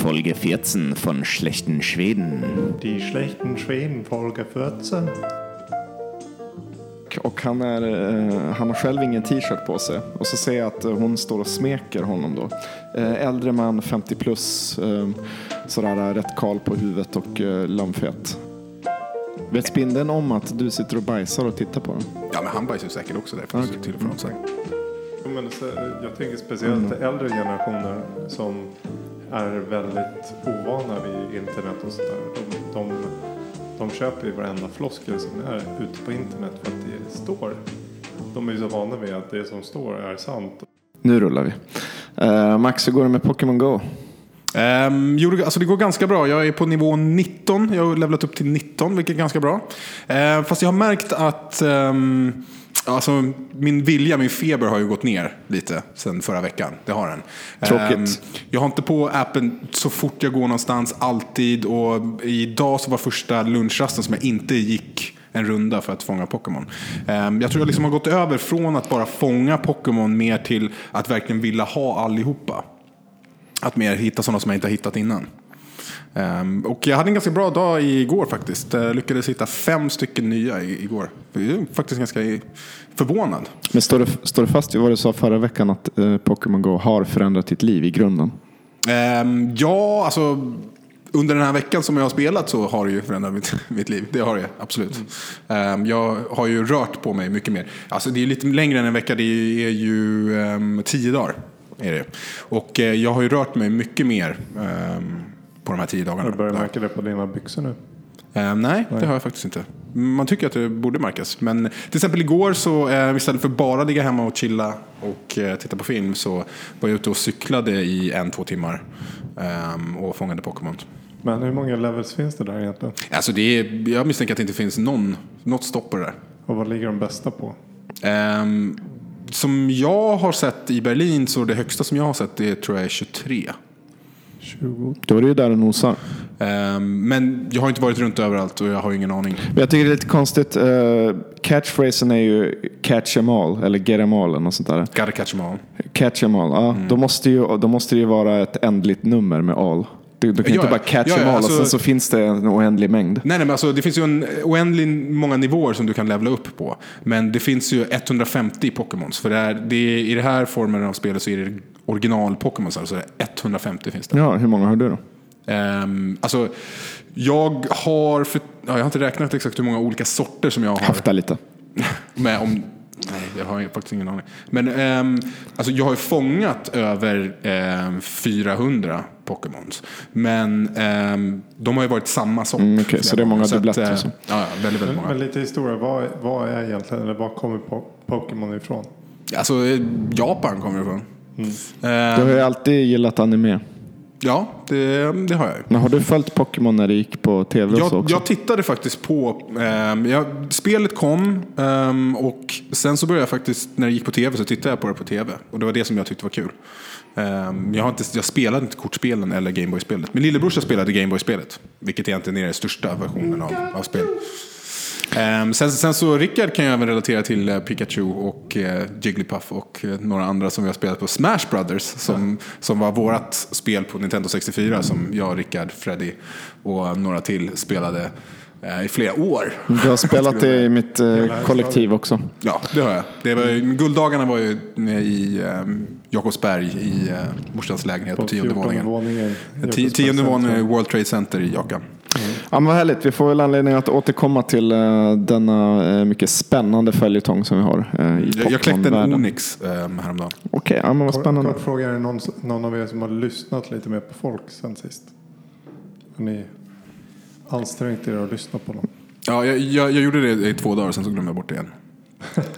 Folge 14 von Schlechten Schweden. Die schlechten Schweden, Folge 14. Och han, är, eh, han har själv ingen t-shirt på sig. Och så ser jag att eh, hon står och smeker honom då. Eh, äldre man, 50 plus, eh, sådär rätt kal på huvudet och eh, lammfet. Vet spindeln om att du sitter och bajsar och tittar på den? Ja, men han bajsar säkert också därför Okej. till och från. Men så, jag tänker speciellt äldre generationer som är väldigt ovana vid internet och sådär. De, de, de köper ju varenda floskel som är ute på internet för att det står. De är ju så vana vid att det som står är sant. Nu rullar vi. Eh, Max, hur går det med Pokémon Go? Um, jo, det- alltså det går ganska bra. Jag är på nivå 19. Jag har levlat upp till 19, vilket är ganska bra. Eh, fast jag har märkt att ehm, alltså, min vilja, min feber har ju gått ner lite sen förra veckan. Det har den. Tråkigt. Ehm, jag har inte på appen så fort jag går någonstans, alltid. Och idag så var första lunchrasten som jag inte gick en runda för att fånga Pokémon. Ehm, jag tror jag liksom har gått över från att bara fånga Pokémon mer till att verkligen vilja ha allihopa. Att mer hitta sådana som jag inte har hittat innan. Ehm, och jag hade en ganska bra dag igår faktiskt. Jag lyckades hitta fem stycken nya igår. Jag är faktiskt ganska förvånad. Men står du, står du fast vid vad du sa förra veckan att eh, Pokémon Go har förändrat ditt liv i grunden? Ehm, ja, alltså under den här veckan som jag har spelat så har det ju förändrat mitt, mitt liv. Det har det absolut. Ehm, jag har ju rört på mig mycket mer. Alltså det är lite längre än en vecka. Det är ju ehm, tio dagar. Är det. Och eh, jag har ju rört mig mycket mer ehm, på de här tio dagarna. Har du börjat märka det på dina byxor nu? Eh, nej, det har jag faktiskt inte. Man tycker att det borde märkas. Men till exempel igår så eh, istället för bara ligga hemma och chilla och eh, titta på film så var jag ute och cyklade i en, två timmar ehm, och fångade Pokémon. Men hur många levels finns det där egentligen? Alltså det är, jag misstänker att det inte finns någon, något stopp på det där. Och vad ligger de bästa på? Ehm, som jag har sett i Berlin så det högsta som jag har sett det tror jag är 23. 20? Då är det ju där och nosar. Ehm, men jag har inte varit runt överallt och jag har ingen aning. Men jag tycker det är lite konstigt. Uh, catchphrasen är ju catch em all, eller get em all eller något sånt där. Gotta catch them all. Catch em all, ja. Då, måste ju, då måste det ju vara ett ändligt nummer med all. Du, du kan Ja, inte bara catch Ja, ja, em all alltså- och sen så finns det en oändlig mängd. Nej, nej, men alltså, det finns ju en oändlig många nivåer som du kan levela upp på. Men det finns ju 150 Pokémons. För det är, det är, i det här formen av spelet så är det original Pokémons. Alltså 150 finns det. Ja, hur många har du då? Ehm, alltså, jag har, för, ja, jag har inte räknat exakt hur många olika sorter som jag har. Hafta lite. Med om, nej, jag har faktiskt ingen aning. Men ehm, alltså, jag har ju fångat över ehm, 400 Pokémons. Men ehm, de har ju varit samma sort. Mm, okej, så det är många dubbletter så. Ja, väldigt, väldigt Men, många. men lite historia, vad, vad är egentligen, eller var kommer po- Pokémon ifrån? Alltså, eh, Japan kommer ifrån. Du Ehm, har ju alltid gillat anime. Ja, det, det har jag. Men har du följt Pokémon när det gick på tv Jag, också? jag tittade faktiskt på, ehm, jag, spelet kom ehm, och sen så började jag faktiskt, när det gick på tv så tittade jag på det på tv. Och det var det som jag tyckte var kul. Ehm, jag, har inte, jag spelade inte kortspelen eller Gameboy-spelet. Min lillebrorsa spelade Gameboy-spelet. Vilket egentligen är den största versionen av, av spel. Ehm, sen, sen så Rickard kan jag även relatera till eh, Pikachu och eh, Jigglypuff och eh, några andra som vi har spelat på Smash Brothers. Som, som var vårt spel på Nintendo 64 som jag, Rickard, Freddy och några till spelade i flera år. Du har spelat det i mitt kollektiv också. Ja, det har jag. Det var, ju- gulddagarna var ju i um, Jakobsberg i uh, morsans lägenhet på, tionde 14 våningen. våningen. Ti- Tionde våningen World Trade Center i Jakan. Ja, men vad härligt. Vi får väl anledning att återkomma till eh, denna eh, mycket spännande följetong som vi har eh, i Jag, jag kläckte en. Onyx um, häromdagen. Okej, ja, men vad Kort, spännande. kort fråga, är det någon, någon av er som har lyssnat lite mer på folk sen sist? Har ni ansträngt er att lyssna på dem? Ja, jag, jag, jag gjorde det i två dagar, sen så glömde jag bort det igen.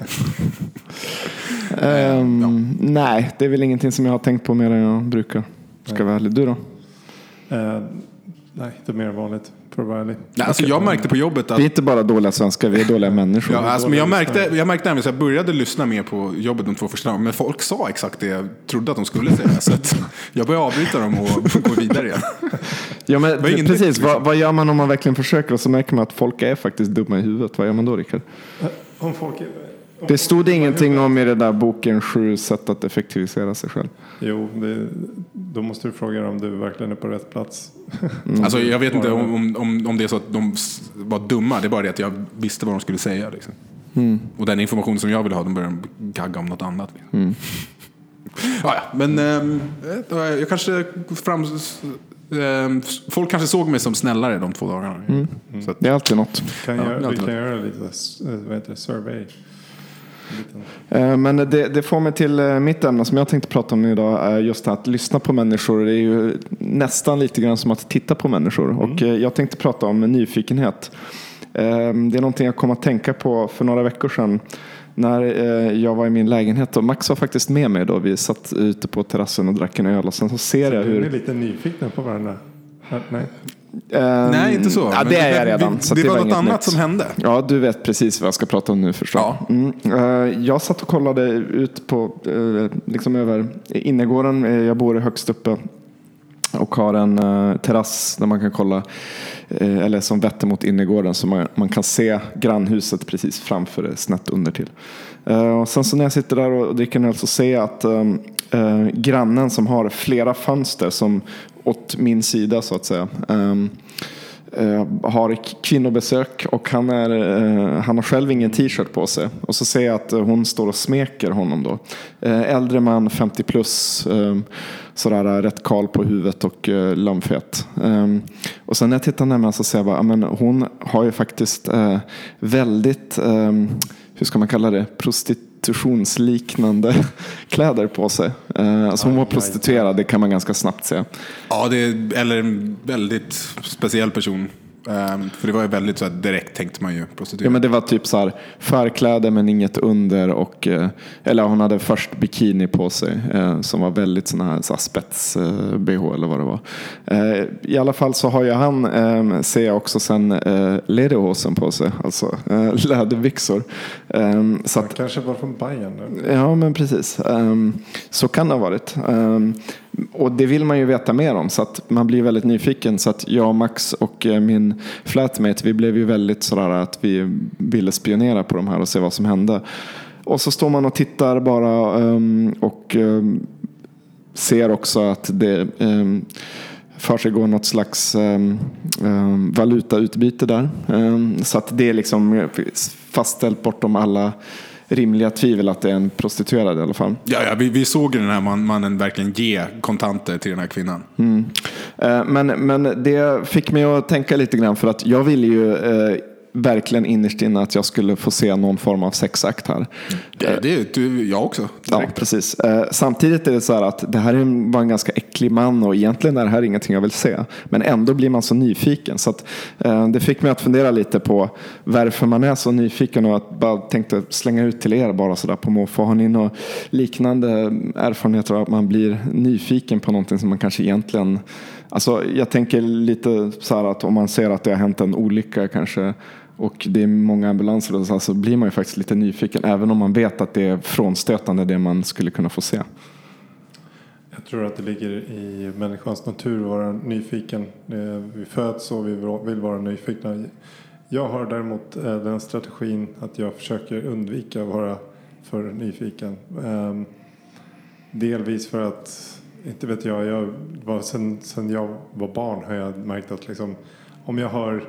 Ehm, Nej, det är väl ingenting som jag har tänkt på mer än jag brukar. Ska vara ärlig. Du då? Nej, det är mer vanligt för att vara ärlig. Nej, alltså, jag märkte på jobbet att Vi är inte bara dåliga svenskar, vi är dåliga människor. Ja, alltså, men jag märkte, jag märkte även så jag började lyssna mer på jobbet de två första dagarna. Men folk sa exakt det jag trodde att de skulle säga. Så att jag började avbryta dem och gå vidare igen. Ja, men, precis, trick, liksom. vad, vad gör man om man verkligen försöker och så märker man att folk är faktiskt dumma i huvudet? Vad gör man då, Rickard? Om folk är, Det stod ingenting om i den där boken sju sätt att effektivisera sig själv. Jo, det, då måste du fråga om du verkligen är på rätt plats. Alltså, jag vet inte om, om, om det är så att de var dumma. Det är bara det att jag visste vad de skulle säga. Liksom. Och den information som jag ville ha, de började gagga om något annat. Liksom. ja, ja, men eh, jag kanske fram... ehm, folk kanske såg mig som snällare de två dagarna. Så att, Det är alltid något. Kan Ja, det är vi alltid kan göra lite eh, vad heter det, survey. Eh, Men det, det får mig till eh, mitt ämne som jag tänkte prata om idag. Är just att lyssna på människor. Det är ju nästan lite grann som att titta på människor. Och eh, jag tänkte prata om nyfikenhet. Det är någonting jag kom att tänka på för några veckor sedan. När jag var i min lägenhet och Max var faktiskt med mig då. Vi satt ute på terrassen och drack en öl och sen så ser jag Du är hur... lite nyfikna på varandra. Nej. Eh, nej, inte så. Ja, det är jag redan. Det, så det, var inget något annat nytt. som hände. Ja, du vet precis vad jag ska prata om nu förstår jag. Ja. Mm. Eh, Jag satt och kollade ut på, eh, liksom över innergården. Eh, Jag bor högst uppe och har en terrass där man kan kolla, eller som vetter mot innergården så man, man kan se grannhuset precis framför det, snett under till. Och sen så när jag sitter där och dricker en öl så ser jag att eh, eh, grannen som har flera fönster som åt min sida så att säga. Um, uh, har kvinnobesök och han, är, uh, han har själv ingen t-shirt på sig. Och så ser jag att eh, hon står och smeker honom då. Äldre man, 50 plus, ehm, eh, sådär rätt kal på huvudet och eh, lammfet. Um, och sen när jag tittar närmare så ser jag bara, men hon har ju faktiskt väldigt, hur ska man kalla det, prostitutionsliknande kläder på sig. Eh, alltså hon var prostituerad, det kan man ganska snabbt se. Ja, det är, eller en väldigt speciell person. Ehm, för det var ju väldigt så här, direkt tänkte man ju Ja, prostituerad. men det var typ så här förkläde men inget under och eh, eller hon hade först bikini på sig eh, som var väldigt sån här, så här spets eh, bh eller vad det var. I alla fall så har ju han eh, ser jag också sen eh, lederhosen på sig, alltså läderbyxor. Eh, så att, kanske var från Bayern nu. Ja, men precis. Ehm, så kan det ha varit. Och det vill man ju veta mer om så att man blir väldigt nyfiken. Så att jag, Max och eh, min flatmate, vi blev ju väldigt sådär att vi ville spionera på de här och se vad som hände. Och så står man och tittar bara ehm, och ehm, ser också att det um, försiggår något slags um, um, valutautbyte där. Um, så att det är liksom fastställt bortom alla rimliga tvivel att det är en prostituerad i alla fall. Ja, ja vi, vi såg ju den här man, mannen verkligen ge kontanter till den här kvinnan. Eh, Men, men det fick mig att tänka lite grann för att jag ville ju eh, verkligen innerst inne att jag skulle få se någon form av sexakt här. Det, det, du, jag också. Ja, direkt. precis. Eh, samtidigt är det så här att det här är var en ganska äcklig man och egentligen är det här ingenting jag vill se. Men ändå blir man så nyfiken. Så att, eh, det fick mig att fundera lite på varför man är så nyfiken och att bara tänkte slänga ut till er bara sådär på måfå. Har ni några liknande erfarenheter av att man blir nyfiken på någonting som man kanske egentligen Alltså, jag tänker lite så här att om man ser att det har hänt en olycka kanske och det är många ambulanser och så, så blir man ju faktiskt lite nyfiken även om man vet att det är frånstötande det man skulle kunna få se. Jag tror att det ligger i människans natur att vara nyfiken. Vi föds och vi vill vara nyfikna. Jag har däremot eh, den strategin att jag försöker undvika att vara för nyfiken. Ehm, delvis för att, inte vet jag, jag var, sen, sen jag var barn har jag märkt att liksom, om jag hör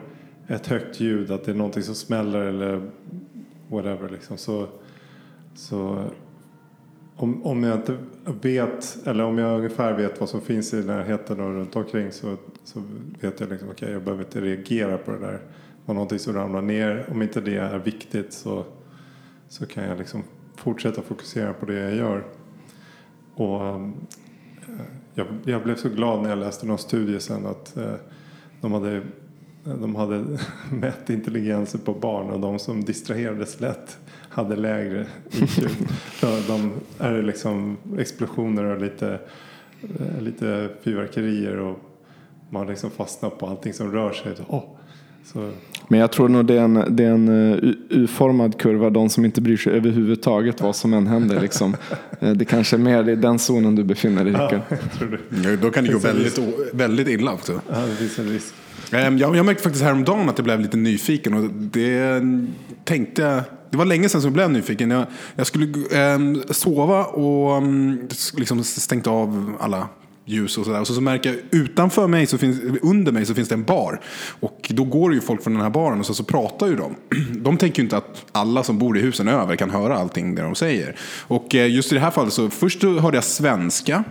ett högt ljud, att det är någonting som smäller eller whatever liksom, så, så om, om jag inte vet, eller om jag ungefär vet vad som finns i närheten och runt omkring så, så vet jag liksom, okej okay, jag behöver inte reagera på det där. Om någonting som ramlar ner, om inte det är viktigt så, så kan jag liksom fortsätta fokusera på det jag gör. Och eh, jag, jag blev så glad när jag läste någon studie sen att eh, de hade de hade mätt intelligensen på barn och de som distraherades lätt hade lägre IQ. De är det liksom explosioner och lite, eh, lite fyrverkerier och man liksom fastnar på allting som rör sig. Så, åh, så, Men jag tror nog det är en, det är en eh, U-formad kurva, de som inte bryr sig överhuvudtaget vad som än händer. Liksom. Eh, Det kanske är mer i den zonen du befinner dig tror det, Ja, Då kan det gå väldigt, väldigt illa också. ja, det finns en risk. Ehm, jag, jag märkte faktiskt häromdagen att jag blev lite nyfiken och det tänkte jag, det var länge sedan som jag blev nyfiken. Jag, jag skulle ehm, sova och mm, liksom stängt av alla ljus och sådär. Och så, så märker jag utanför mig, så finns, under mig så finns det en bar. Och då går ju folk från den här baren och så, så pratar ju de. De tänker ju inte att alla som bor i husen över kan höra allting det de säger. Och eh, just i det här fallet så först hörde jag svenska.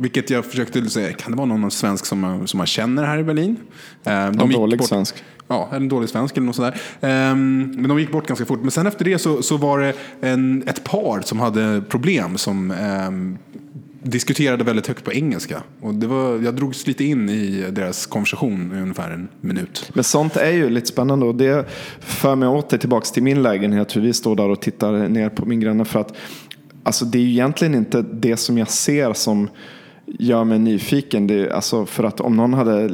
Vilket jag försökte säga, kan det vara någon svensk som, man- som man känner här i Berlin? Eh, Någon dålig bort- svensk. Ja, en dålig svensk eller något sådär. Ehm, men de gick bort ganska fort. Men sen efter det så, så var det en, ett par som hade problem som ehm, diskuterade väldigt högt på engelska. Och det var, jag drogs lite in i deras konversation i ungefär en minut. Men sånt är ju lite spännande och det för mig åter tillbaks till min lägenhet. Hur vi står där och tittar ner på min granne. För att alltså, det är ju egentligen inte det som jag ser som gör mig nyfiken. Det alltså, för att om någon hade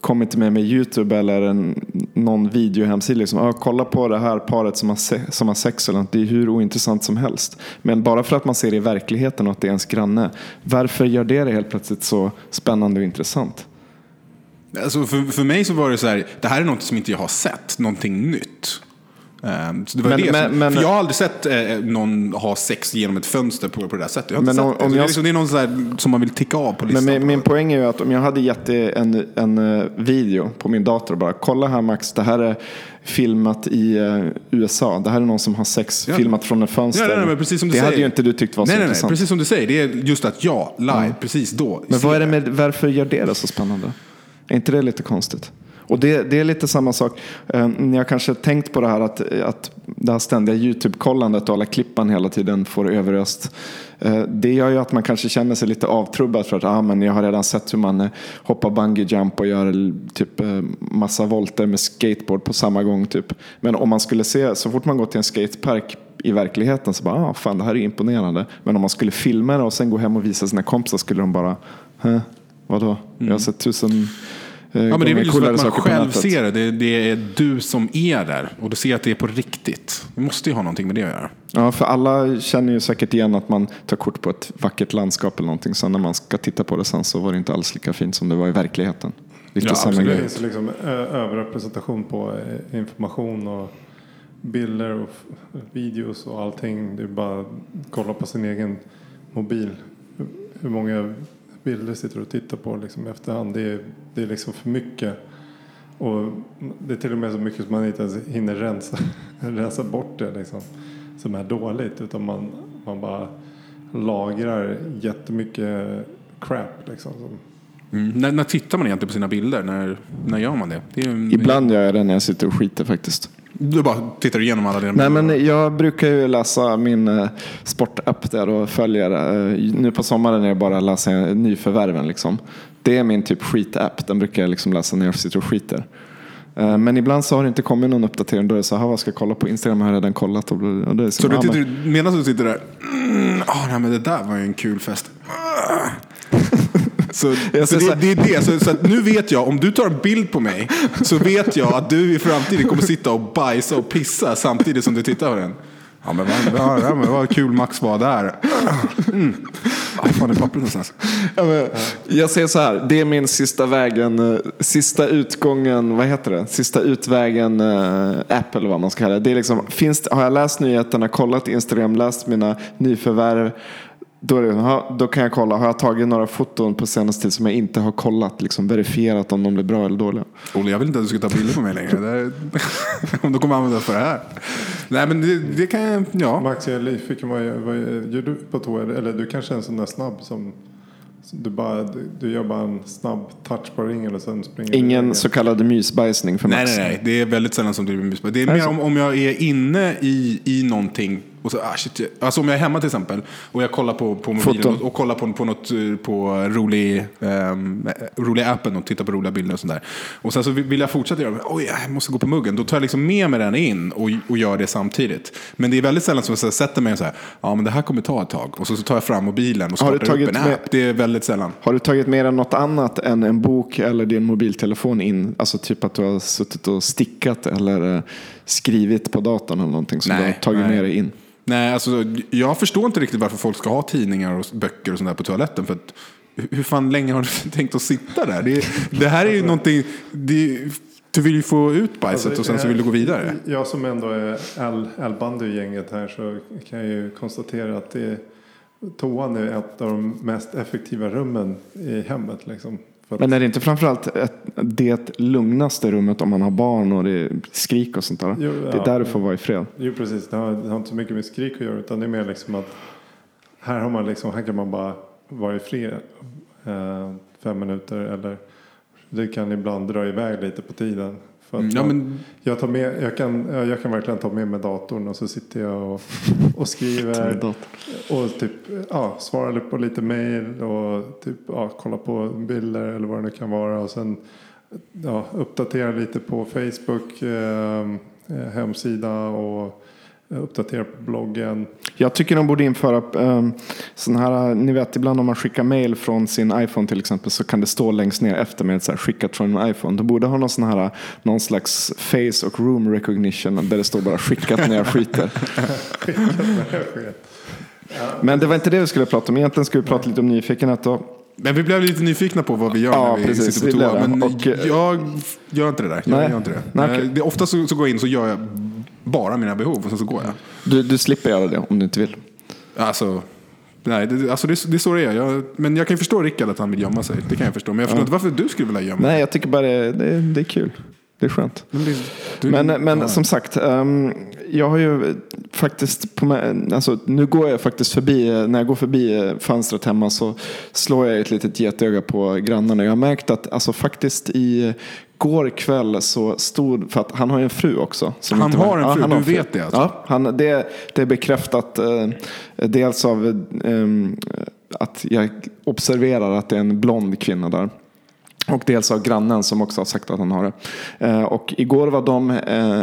kommit med mig YouTube eller en, någon videohemsida. Liksom, ah, kolla på det här paret som har, se, som har sex eller något. Det är hur ointressant som helst. Men bara för att man ser det i verkligheten och att det är ens granne. Varför gör det det helt plötsligt så spännande och intressant? Alltså för, för mig så var det så här, det här är något som inte jag har sett, någonting nytt. Ehm, så det var Men- det men- som, men- för jag har aldrig sett eh, någon ha sex genom ett fönster på, på det där sättet. Jag Men om- sett det. om jag- liksom, det är något så här, som man vill ticka av på Men listan. min, min poäng är ju att om jag hade gett en, en eh, video på min dator och bara kolla här Max, det här är filmat i eh, USA. Det här är någon som har sex Ja. filmat från ett fönster. Ja, nej, nej, men precis som du det säger. hade ju inte du tyckt var så nej, nej, nej, intressant. precis som du säger. Det är just att ja, live, precis då. Men vad är det med, varför gör det det så spännande? Är inte det lite konstigt? Och det, det är lite samma sak. Eh, Ni har kanske tänkt på det här att, att det här ständiga YouTube-kollandet och alla klippan hela tiden får överöst. Eh, Det gör ju att man kanske känner sig lite avtrubbad för att ah, men jag har redan sett hur man eh, hoppar bungee jump och gör typ eh, massa volter med skateboard på samma gång. Typ. Men om man skulle se, så fort man går till en skatepark i verkligheten så bara, ah, fan det här är imponerande. Men om man skulle filma det och sen gå hem och visa sina kompisar skulle de bara, Hä? Vadå? Jag har sett tusen eh, Ja, men det är väl just för att man själv ser det. det. Det är du som är där och du ser att det är på riktigt. Det måste ju ha någonting med det att göra. Ja, för alla känner ju säkert igen att man tar kort på ett vackert landskap eller någonting. Sen när man ska titta på det sen så var det inte alls lika fint som det var i verkligheten. Lite Ja, samma absolut. Det grej. finns liksom eh, överrepresentation på eh, information och bilder och videos och allting. Det är bara att kolla på sin egen mobil. Hur många bilder sitter och tittar på liksom i efterhand. Det är, det är liksom för mycket. Och det är till och med så mycket som man inte ens hinner rensa, rensa bort det liksom. Som är dåligt. Utan man, man bara lagrar jättemycket crap liksom. Som, Mm. När, när tittar man egentligen på sina bilder? När, när gör man det? det är ju, Ibland gör jag det när jag sitter och skiter faktiskt. Du bara tittar igenom alla dina Nej, men jag brukar ju läsa min eh, sportapp där och följer. eh, nu på sommaren är det bara läsa nyförvärven. Liksom. Det är min typ skitapp. Den brukar jag liksom läsa när jag sitter och skiter. Eh, men ibland så har det inte kommit någon uppdatering. Då är det så här, vad ska jag kolla på? Instagram har jag redan kollat. Och, och det är så, Så du tittar, medan du sitter där, mm, ah, nej, men det där var ju en kul fest. Så, så det, det är det. Så, så nu vet jag, om du tar en bild på mig så vet jag att du i framtiden kommer sitta och bajsa och pissa samtidigt som du tittar på den. Ja men vad, ja, men vad kul Max var där. Mm. Ah, fan är pappret någonstans? Ja, men, jag säger så här, det är min sista vägen, eh, sista utgången, vad heter det? Sista utvägen eh, app eller vad man ska kalla det. det är liksom, finns, har jag läst nyheterna, kollat Instagram, läst mina nyförvärv, då, är det, då kan jag kolla, har jag tagit några foton på senaste tid som jag inte har kollat, liksom verifierat om de blir bra eller dåliga. Olle, jag vill inte att du ska ta bilder på mig längre. Det är, om du kommer använda det för det här. Nej men det, det kan jag, ja. Max, jag är nyfiken. Vad, gör- vad gör du på toa? Eller du kanske är en sån där snabb som... Du, bara, du, du gör bara en snabb touch på ringen och sen springer du Ingen så kallad mysbajsning för Nej, Max. nej, nej. Det är väldigt sällan som det blir mys. Det är Är mer om, om jag är inne i, i någonting. Och så, ah, shit, jag- alltså om jag är hemma till exempel och jag kollar på, på mobilen Foton. och, och kollar på, på något eh, på rolig, um, rolig appen och tittar på roliga bilder och sådär. Och sen så vill jag fortsätta göra det. Oj, jag måste gå på muggen. Då tar jag liksom med mig den in och, och gör det samtidigt. Men det är väldigt sällan som jag här sätter mig och säger ja men det här kommer ta ett tag. Och så, så tar jag fram mobilen och Har du startar upp en med- app. Det är väldigt sällan. Har du tagit med dig något annat än en bok eller din mobiltelefon in? Alltså typ att du har suttit och stickat eller eh, skrivit på datorn eller någonting som Nej, du har tagit nej. med dig in? Nej, alltså, jag förstår inte riktigt varför folk ska ha tidningar och böcker och sånt där på toaletten. För att, hur- fan länge har du tänkt att sitta där? Det, det här är ju någonting... Det, du vill ju få ut bajset Alltså, och sen så vill du gå vidare. Jag som ändå är L- L-bandy-gänget här så kan jag ju konstatera att det, toan är ett av de mest effektiva rummen i hemmet. Liksom. Men är det inte framförallt det lugnaste rummet om man har barn och det är skrik och sånt där? Jo, det är ja. där du får vara i fred. jo, precis. Det har, det har inte så mycket med skrik att göra. Utan det är mer liksom att här, har man liksom, här kan man bara vara i fred eh, fem minuter. Eller det kan ibland dra iväg lite på tiden. För Mm, Ja, men, jag, tar med, jag, kan, ja, jag kan verkligen ta med mig datorn och så sitter jag och, och skriver. Och typ, ja, svarar på lite mail och typ, ja, kollar på bilder eller vad det nu kan vara. Och sen ja, uppdatera lite på Facebook eh, eh, hemsida och uppdatera på bloggen. Jag tycker de borde införa um, sån här, ni vet ibland om man skickar mail från sin iPhone till exempel så kan det stå längst ner efter med så här, skickat från en iPhone. De borde ha någon sån här, någon slags face och room recognition där det står bara skickat när jag skiter. Men det var inte det vi skulle prata om. Egentligen skulle vi prata lite om nyfikenhet. Och, men vi blev lite nyfikna på vad vi gör Ja, när vi precis, sitter på toa. Men Och, eh, jag gör inte det där. Jag Nej. gör inte det. Nej. Eh, det ofta så, så går jag in så gör jag bara mina behov och sen så går jag. du, du slipper göra det om du inte vill. Alltså, nej, det, alltså det, det är så det är. Jag, men jag kan ju förstå Rickard att han vill gömma sig. Det kan jag förstå. Men jag förstår inte varför du skulle vilja gömma dig. Nej, jag tycker bara det, det, det är kul. Det är skönt. Men, det, du, Men, men ja. som sagt, ehm, jag har ju faktiskt, på mig, alltså, nu går jag faktiskt förbi, när jag går förbi fönstret hemma så slår jag ett litet getöga på grannarna. Jag har märkt att alltså, faktiskt i går kväll så stod, för att han har ju en fru också. Han har en ja, fru, han du fru. vet det alltså? Ja, han, det, det är bekräftat eh, dels av ehm, att jag observerar att det är en blond kvinna där. Och dels av grannen som också har sagt att han har det. Eh, och igår var de eh,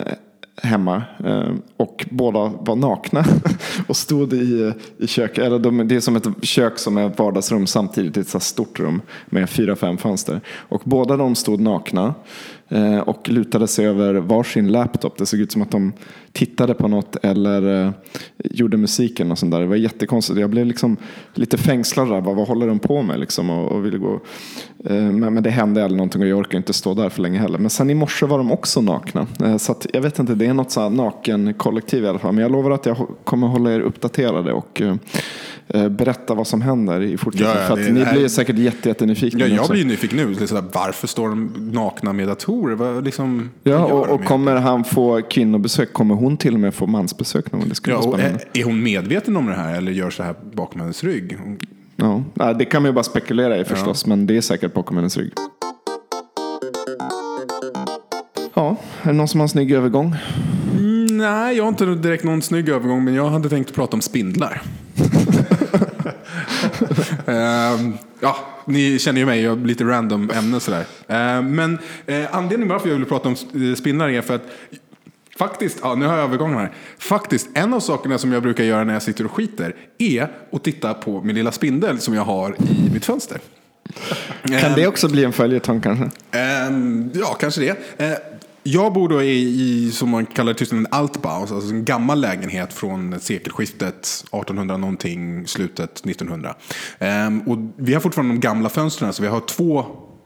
hemma eh, och båda var nakna och stod i, i köket. Eller de, det är som ett kök som är ett vardagsrum samtidigt. Ett så ett stort rum med fyra, fem fönster. Och båda de stod nakna Eh, och lutade sig över varsin laptop. Det såg ut som att de tittade på något eller eh, gjorde musiken och sånt där. Det var jättekonstigt. Jag blev liksom lite fängslad där. Bara, vad håller de på med liksom? Och, och ville gå. Eh, men, men det hände aldrig någonting och jag orkar inte stå där för länge heller. Men sen i morse var de också nakna. Så att, jag vet inte, det är något så här naken-kollektiv i alla fall. Men jag lovar att jag kommer hålla er uppdaterade och berätta vad som händer i fortsättningen. Ja, ja, för ni är- blir säkert jätte, jättenyfikna. Ja, jag också. blir nyfiken nu. Sådär, varför står de nakna med datorer? Vad, liksom, Ja, och, och kommer han få kvinnobesök? Kommer hon till och med få mansbesök någon? Det skulle Ja, och är, är hon medveten om det här eller gör så här bakom hennes rygg? Ja, det kan man ju bara spekulera i förstås, men det är säkert bakom hennes rygg. Ja, är det någon som har en snygg övergång? Mm, nej, jag har inte direkt någon snygg övergång, men jag hade tänkt prata om spindlar. Ehm, ja, ni känner ju mig, jag lite random ämne sådär. Ehm, men eh, anledningen varför jag vill prata om eh, spindlar är för att Faktiskt, ja, nu har jag övergången här. Faktiskt, en av sakerna som jag brukar göra när jag sitter och skiter är att titta på min lilla spindel som jag har i mitt fönster. Kan det också bli en följetong kanske? Ehm, ja, kanske det. Jag bor då i, i, som man kallar det, Tyskland, en Altbau, alltså en gammal lägenhet från sekelskiftet, 1800 någonting, slutet 1900. Ehm, och vi har fortfarande de gamla fönstren, så vi har två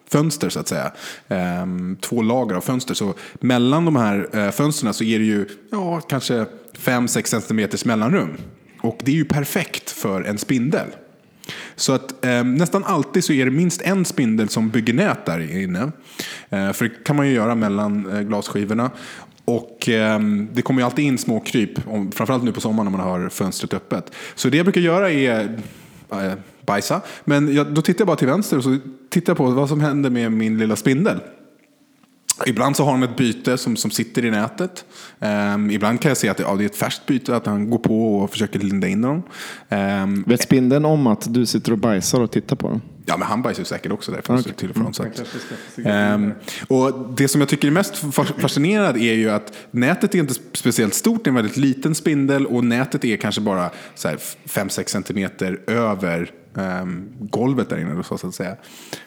fönster så att säga. Ehm, två lager av fönster. Så mellan de här eh, fönstren så är det ju ja, kanske 5-6 centimeters mellanrum. Och det är ju perfekt för en spindel. Så att eh, nästan alltid så är det minst en spindel som bygger nät där inne. Eh, för det kan man ju göra mellan eh, glasskivorna. Och eh, det kommer ju alltid in små kryp, om, framförallt nu på sommaren när man har fönstret öppet. Så det jag brukar göra är eh, bajsa. Men jag, då tittar jag bara till vänster och så tittar jag på vad som händer med min lilla spindel. Ibland så har han ett byte som, som sitter i nätet. Ehm, ibland kan jag se att det, ja, det är ett färskt byte, att han går på och försöker linda in dem. Ehm, Vet spindeln om att du sitter och bajsar och tittar på den? Ja, men han bajsar ju säkert också där fönstret till och från. Så att, Ehm, och det som jag tycker är mest fas- fascinerande är ju att nätet är inte speciellt stort, det är en väldigt liten spindel och nätet är kanske bara 5-6 centimeter över golvet där inne. Så att säga.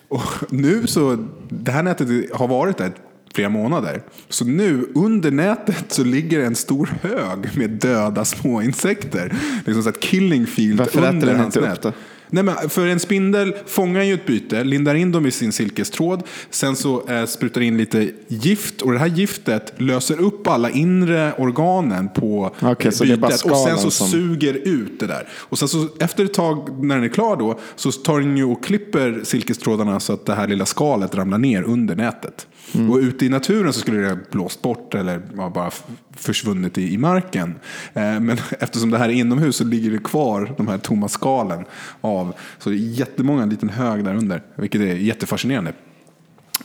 Och nu så, det här nätet har varit där flera månader. Så nu under nätet så ligger en stor hög med döda små insekter. Liksom så ett killing field Varför under äter den hans inte nät. upp det? Nej, men för en spindel fångar ju ett byte, lindar in dem i sin silkestråd, sen så eh, sprutar in lite gift och det här giftet löser upp alla inre organen på Okej, eh, bytet och sen så som- suger ut det där. Och sen så efter ett tag när den är klar då så tar den ju och klipper silkestrådarna så att det här lilla skalet ramlar ner under nätet. Mm. Och ute i naturen så skulle det ha blåst bort eller bara försvunnit i, i marken. Eh, men eftersom det här är inomhus så ligger det kvar de här tomma skalen av. Så det är jättemånga, en liten hög där under. Vilket är jättefascinerande.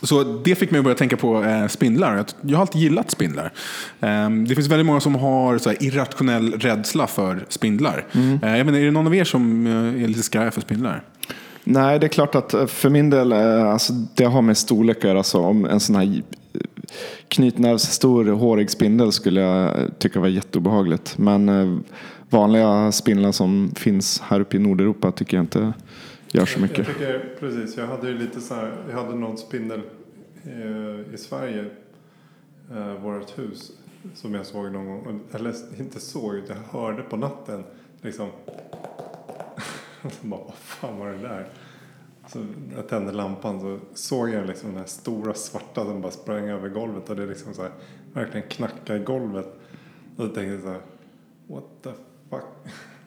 Så det fick mig att börja tänka på eh, spindlar. Jag, har alltid gillat spindlar. Eh, det finns väldigt många som har så irrationell rädsla för spindlar. Eh, jag menar, är det någon av er som eh, är lite skraj för spindlar? Nej, det är klart att för min del, alltså, det har med storlek att göra. Alltså, om en sån här knytnävsstor hårig spindel skulle jag tycka var jätteobehagligt. Men vanliga spindlar som finns här uppe i Nordeuropa tycker jag inte gör så mycket. Jag tycker, precis, jag hade ju lite så här, jag hade någon spindel eh, i Sverige, eh, vårt hus, som jag såg någon gång. Eller inte såg, utan jag hörde på natten liksom. bara, vad fan var det där? Så jag tände lampan så såg jag liksom den här stora svarta som bara sprang över golvet och det liksom så här, verkligen knackade i golvet. Och då tänkte jag så här, what the fuck?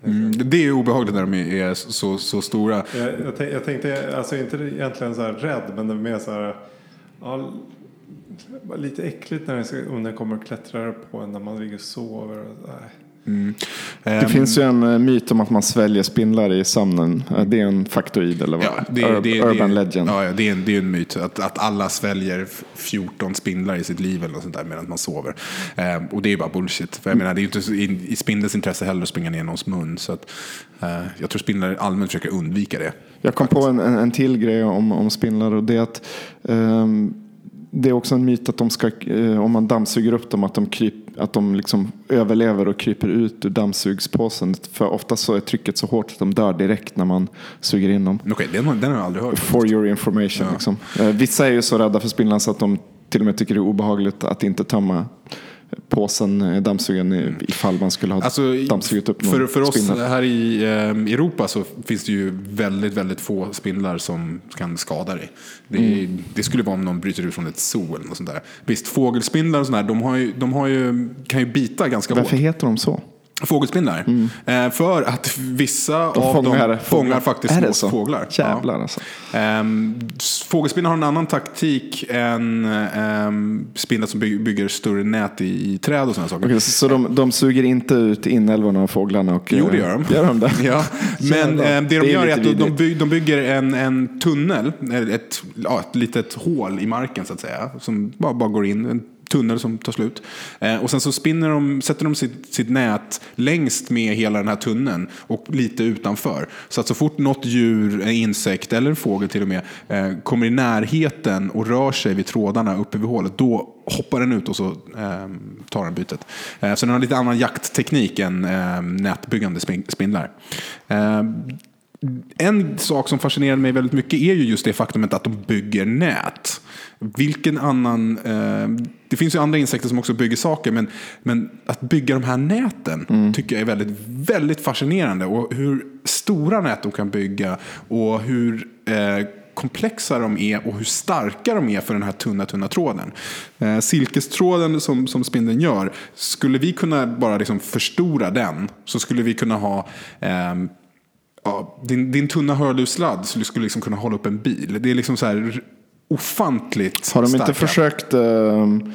Mm, det är obehagligt när de är så, så stora. Jag, jag, tänk, jag tänkte, alltså inte egentligen så här rädd, men det är mer så här, ja, lite äckligt när om den kommer och klättrar på en när man ligger och sover. Och, nej. Det Ehm, finns ju en eh, myt om att man sväljer spindlar i sömnen. Det är en faktoid eller vad? Ja, det, Ur- det, Urban det, legend. Ja, det, är en, det är en myt. Att, att alla sväljer f- 14 spindlar i sitt liv eller något sånt där medan man sover. Ehm, och det är ju bara bullshit. För jag menar, det är ju inte i, i spindelns intresse heller att springa ner någons mun. Så att, eh, jag tror spindlar allmänt försöker undvika det. Jag kom på en, en, en till grej om, om spindlar och det är att ehm, det är också en myt att de ska, eh, om man dammsuger upp dem, att de, kryp, att de liksom överlever och kryper ut ur dammsugspåsen. För ofta så är trycket så hårt att de dör direkt när man suger in dem. Okej, den, har- den har jag aldrig hört. For your information. Liksom. Eh, Vissa är ju så rädda för spindlar så att de till och med tycker det är obehagligt att inte tömma påsen, eh, dammsugaren, i- ifall man skulle ha Alltså, dammsugit upp någon för, för oss spindel. här i eh, Europa så finns det ju väldigt, väldigt få spindlar som kan skada dig. Det, Mm. det skulle vara om någon bryter ut från ett zoo eller något sånt där. Visst, fågelspindlar och sådär, de, har ju, de har ju, kan ju bita ganska Varför hårt. heter de så? Fågelspindlar? Eh, för att vissa av fångar dem fåglar. fångar faktiskt Är det små så? fåglar. Jävlar alltså. Ehm, fågelspindlar har en annan taktik än um, spindlar som by- bygger större nät i, i träd och sådana saker. Okej, så så de, de suger inte ut inälvorna och fåglarna? Och, Jo, det eh, gör de. Gör de det? Ja, men eh, det de Det gör är att de, de, by, de bygger en, en tunnel, eh, ett, ja, ett litet hål i marken så att säga, som bara, bara går in. En tunnel som tar slut. Eh, och sen så spinner de, sätter de sitt, sitt nät längst med hela den här tunneln och lite utanför. Så att så fort något djur, en insekt eller en fågel till och med, eh, kommer i närheten och rör sig vid trådarna uppe vid hålet, då hoppar den ut och så eh, tar den bytet. Eh, så den har lite annan jaktteknik än eh, nätbyggande spindlar. Eh, Eh, en sak som fascinerar mig väldigt mycket är ju just det faktumet att de bygger nät. Vilken annan... Eh, det finns ju andra insekter som också bygger saker, men, men att bygga de här näten tycker jag är väldigt, väldigt fascinerande. Och hur stora nät de kan bygga och hur eh, komplexa de är och hur starka de är för den här tunna, tunna tråden. Eh, silkestråden som, som spindeln gör, skulle vi kunna bara liksom förstora den så skulle vi kunna ha ehm, ja, din, din tunna hörlurssladd skulle skulle liksom kunna hålla upp en bil. Det är liksom så här ofantligt Har de inte starka. försökt ehm,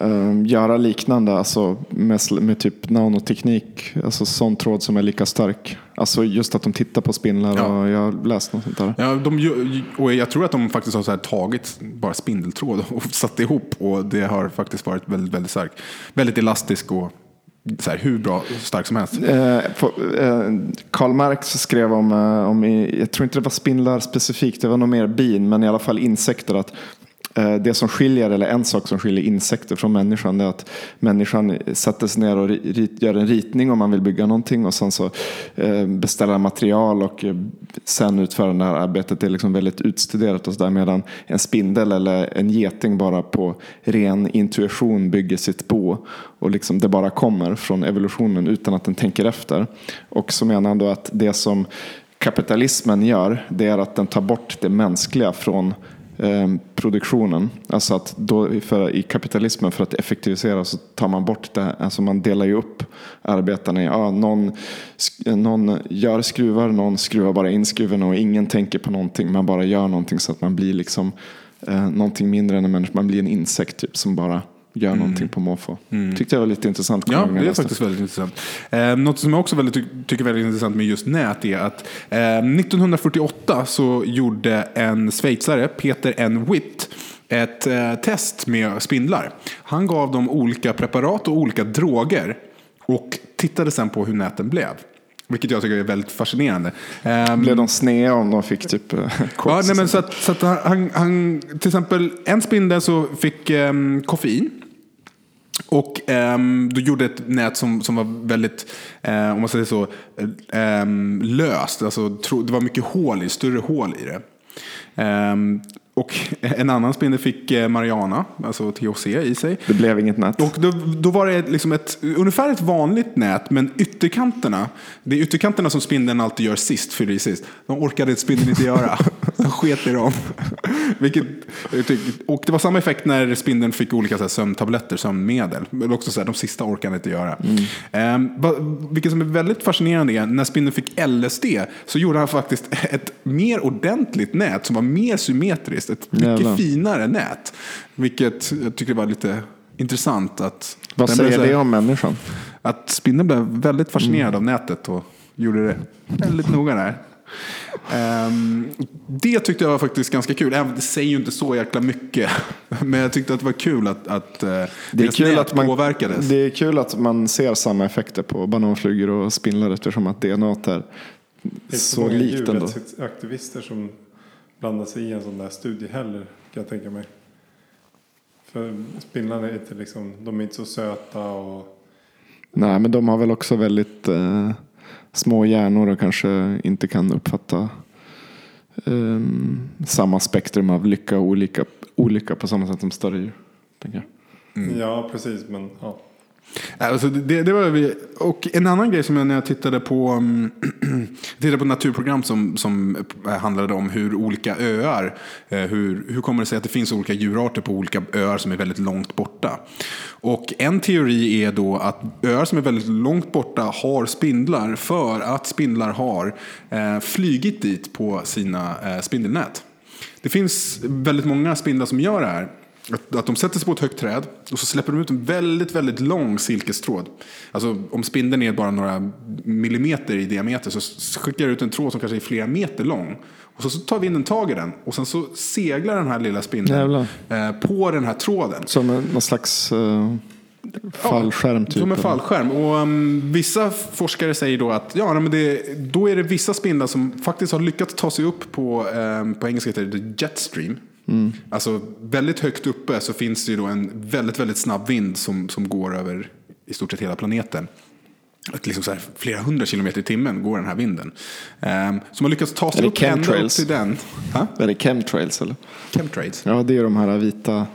ehm, göra liknande, alltså med, med typ nanoteknik, alltså sån tråd som är lika stark? Alltså just att de tittar på spindlar Ja. och jag har läst något sånt där. Ja, de, och jag tror att de faktiskt har så tagit bara spindeltråd och satt ihop och det har faktiskt varit väldigt, väldigt starkt. Väldigt elastisk och så här, hur bra stark som helst. Eh, på- eh, Karl Marx skrev om, eh, om jag tror inte det var spindlar specifikt, det var nog mer bin, men i alla fall insekter. att Eh, det som skiljer, eller en sak som skiljer insekter från människan, det är att människan sätter sig ner och rit, gör en ritning om man vill bygga någonting och sen så eh, beställer material och eh, sen utför det här arbetet. Det är liksom väldigt utstuderat och sådär medan en spindel eller en geting bara på ren intuition bygger sitt bo och liksom det bara kommer från evolutionen utan att den tänker efter. Och så menar han då att det som kapitalismen gör, det är att den tar bort det mänskliga från Ehm, produktionen. Alltså att då, för, i kapitalismen för att effektivisera så tar man bort det. Alltså man delar ju upp arbetarna i, ja, någon, någon gör skruvar, någon skruvar bara in skruven och ingen tänker på någonting. Man bara gör någonting så att man blir liksom eh, någonting mindre än en människa. Man blir en insekt typ som bara gör någonting på måfå. Tyckte jag var lite intressant. Mm. Ja, det är faktiskt väldigt intressant. Eh, något som jag också väldigt, ty- tycker är väldigt intressant med just nät är att eh, 1948 så gjorde en schweizare, Peter N. Witt, ett eh, test med spindlar. Han gav dem olika preparat och olika droger och tittade sen på hur näten blev. Vilket jag tycker är väldigt fascinerande. Ehm, Blev de sneda om de fick typ eh, Ja, nej, men så att, så att han, han, till exempel en spindel så fick um, koffein. Och um, då gjorde ett nät som, som var väldigt, eh, om man säger så, um, löst. Alltså, tro, det var mycket hål i, större hål i det. Um, och en annan spindel fick eh, Mariana, alltså THC i sig. Det blev inget nät. Och då, då var det liksom ett, ungefär ett vanligt nät, men ytterkanterna, det är ytterkanterna som spindeln alltid gör sist, fyller i sist. De orkade spindeln inte göra. De sket i dem. Vilket, och det var samma effekt när spindeln fick olika så här, sömntabletter, sömnmedel. Men också så här, de sista orkade inte göra. Ehm, va- vilket som är väldigt fascinerande är, när spindeln fick LSD så gjorde han faktiskt ett mer ordentligt nät som var mer symmetriskt. Ett mycket Jävlar. finare nät. Vilket jag tycker var lite intressant. Att Vad blev säger så här- det om människan? Att spindeln blev väldigt fascinerad av nätet och gjorde det väldigt noga där. Ehm, det tyckte jag var faktiskt ganska kul. Även, det säger ju inte så jäkla mycket. Men jag tyckte att det var kul att, att uh, Det är, kul att man, påverkades. det är kul att man ser samma effekter på bananflugor och spindlar eftersom att DNA är Det är så många likt ändå. djurrättsaktivister som blandar sig i en sån där studie heller, kan jag tänka mig. För spindlarna är inte liksom, de är inte så söta och Nej, men de har väl också väldigt eh, små hjärnor och kanske inte kan uppfatta ehm, samma spektrum av lycka och olika, olika på samma sätt som större djur. Tänker jag. ja precis men ja. Äh, alltså det, det var vi, och en annan grej som jag när jag tittade på, mm, tittade på naturprogram som, som äh, handlade om hur olika öar, eh, hur, hur kommer det sig att det finns olika djurarter på olika öar som är väldigt långt borta. Och en teori är då att öar som är väldigt långt borta har spindlar för att spindlar har eh, flygit dit på sina eh, spindelnät. Det finns väldigt många spindlar som gör det här. Att, att de sätter sig på ett högt träd och så släpper de ut en väldigt, väldigt lång silkestråd. Alltså om spindeln är bara några millimeter i diameter så skickar ut en tråd som kanske är flera meter lång. Och så, så tar vinden tag i den och sen så seglar den här lilla spindeln eh, på den här tråden. Som en, någon slags eh, fallskärm typ. Som en fallskärm. Och um, vissa forskare säger då att ja, men det, då är det vissa spindlar som faktiskt har lyckats ta sig upp på, um, på engelska heter det jetstream. Mm. Alltså väldigt högt uppe så finns det ju då en väldigt, väldigt snabb vind som, som går över i stort sett hela planeten. Att liksom så här, flera hundra kilometer i timmen går den här vinden. Um, som har lyckats ta sig det upp ända upp till den. Ha? Är det chemtrails eller? Chemtrails. Ja, det är de här vita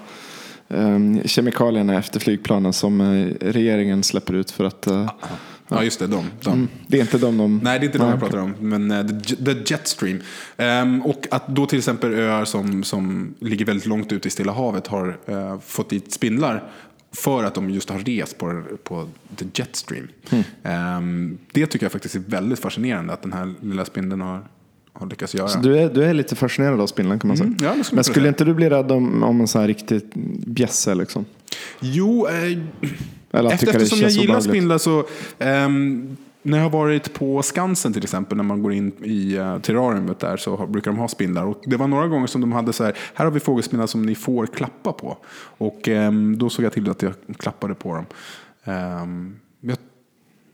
eh, kemikalierna efter flygplanen som eh, regeringen släpper ut för att eh, Ja, just det. De. de. mm, det är inte de de... Nej, det är inte de jag pratar om. Men eh, the, the Jetstream. Ehm, och att då till exempel öar som, som ligger väldigt långt ute i Stilla havet har eh, fått dit spindlar för att de just har rest på, på the Jetstream. Ehm, det tycker jag faktiskt är väldigt fascinerande att den här lilla spindeln har, har lyckats göra. Så du är, du är lite fascinerad av spindlar kan man säga. Mm, ja, skulle Men skulle inte du bli rädd om, om en sån här riktig bjässe liksom? Jo, eh, Eller Efter, eftersom jag gillar obehagligt? spindlar så ehm, när jag har varit på Skansen till exempel, när man går in i uh, terrariumet där så brukar de ha spindlar. Och det var några gånger som de hade så här, här har vi fågelspindlar som ni får klappa på. Och ehm, då såg jag till att jag klappade på dem. Ehm, jag,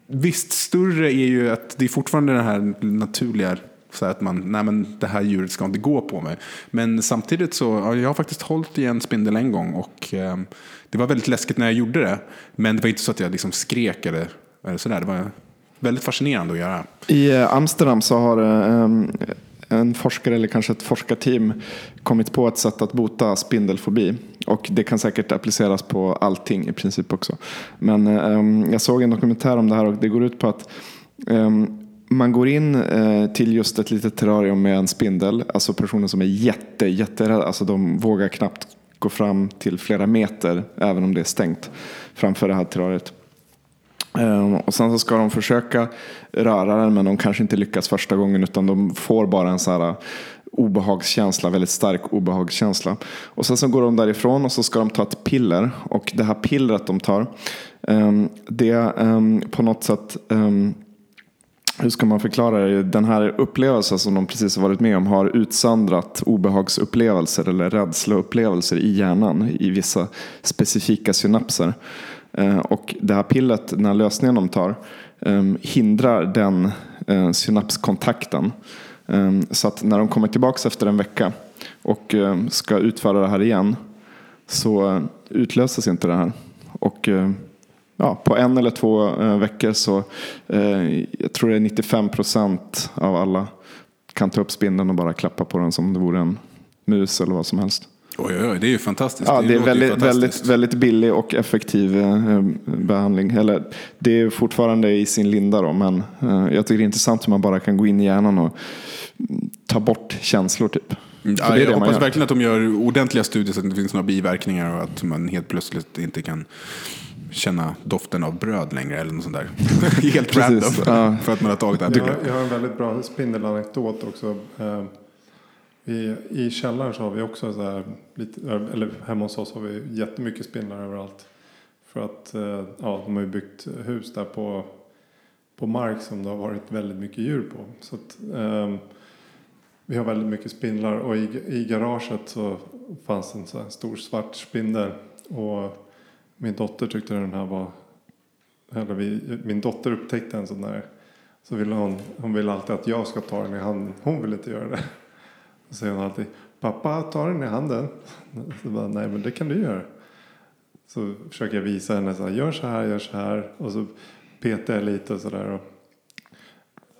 visst, större är ju att det är fortfarande det här naturliga så att man, nej men det här djuret ska inte gå på mig. Men samtidigt så, ja, jag har faktiskt hållit i en spindel en gång och eh, det var väldigt läskigt när jag gjorde det. Men det var inte så att jag liksom skrek eller, eller sådär. Det var väldigt fascinerande att göra. I eh, Amsterdam så har eh, en forskare eller kanske ett forskarteam kommit på ett sätt att bota spindelfobi. Och det kan säkert appliceras på allting i princip också. Men eh, jag såg en dokumentär om det här och det går ut på att eh, man går in eh, till just ett litet terrarium med en spindel. Alltså personer som är jätte, jätterädda. Alltså de vågar knappt gå fram till flera meter även om det är stängt framför det här terrariet. Ehm, och sen så ska de försöka röra den men de kanske inte lyckas första gången utan de får bara en så här eh, obehagskänsla, väldigt stark obehagskänsla. Och sen så går de därifrån och så ska de ta ett piller och det här pillret de tar ehm, det ehm, på något sätt hur ska man förklara det? Den här upplevelsen som de precis har varit med om har utsandrat obehagsupplevelser eller rädslaupplevelser i hjärnan i vissa specifika synapser. Eh, och det här pillet, den här lösningen de tar, ehm, hindrar den eh, synapskontakten. Ehm, så att när de kommer tillbaka efter en vecka och ehm, ska utföra det här igen så eh, utlöses inte det här. Och ja, på en eller två veckor så jag tror det är 95 procent av alla kan ta upp spindeln och bara klappa på den som det vore en mus eller vad som helst. Oj, oj, oj, det är ju fantastiskt. Ja, det, det är väldigt, väldigt, väldigt billig och effektiv eh, behandling. Eller, det är fortfarande i sin linda då, men eh, jag tycker det är intressant hur man bara kan gå in i hjärnan och ta bort känslor typ. Mm, ja, jag hoppas verkligen att de gör ordentliga studier så att det inte finns några biverkningar och att man helt plötsligt inte kan känna doften av bröd längre eller något sånt där. helt random. Ja. För att man har tagit det jag, jag har en väldigt bra spindelanekdot också. Eh, i, I källaren så har vi också så här, lite, eller hemma hos oss har vi jättemycket spindlar överallt. För att eh, ja, de har ju byggt hus där på, på mark som det har varit väldigt mycket djur på. Så att, um, vi har väldigt mycket spindlar och i, i garaget så fanns en så här stor svart spindel. Och min dotter tyckte den här var, eller vi, min dotter upptäckte en sån där. Så vill hon, hon vill alltid att jag ska ta den i handen. Hon vill inte göra det. Så säger hon alltid Pappa, ta den i handen. Så bara, Nej, men det kan du göra. Så försöker jag visa henne så här, gör så här, gör så här. Och så petar jag lite och sådär.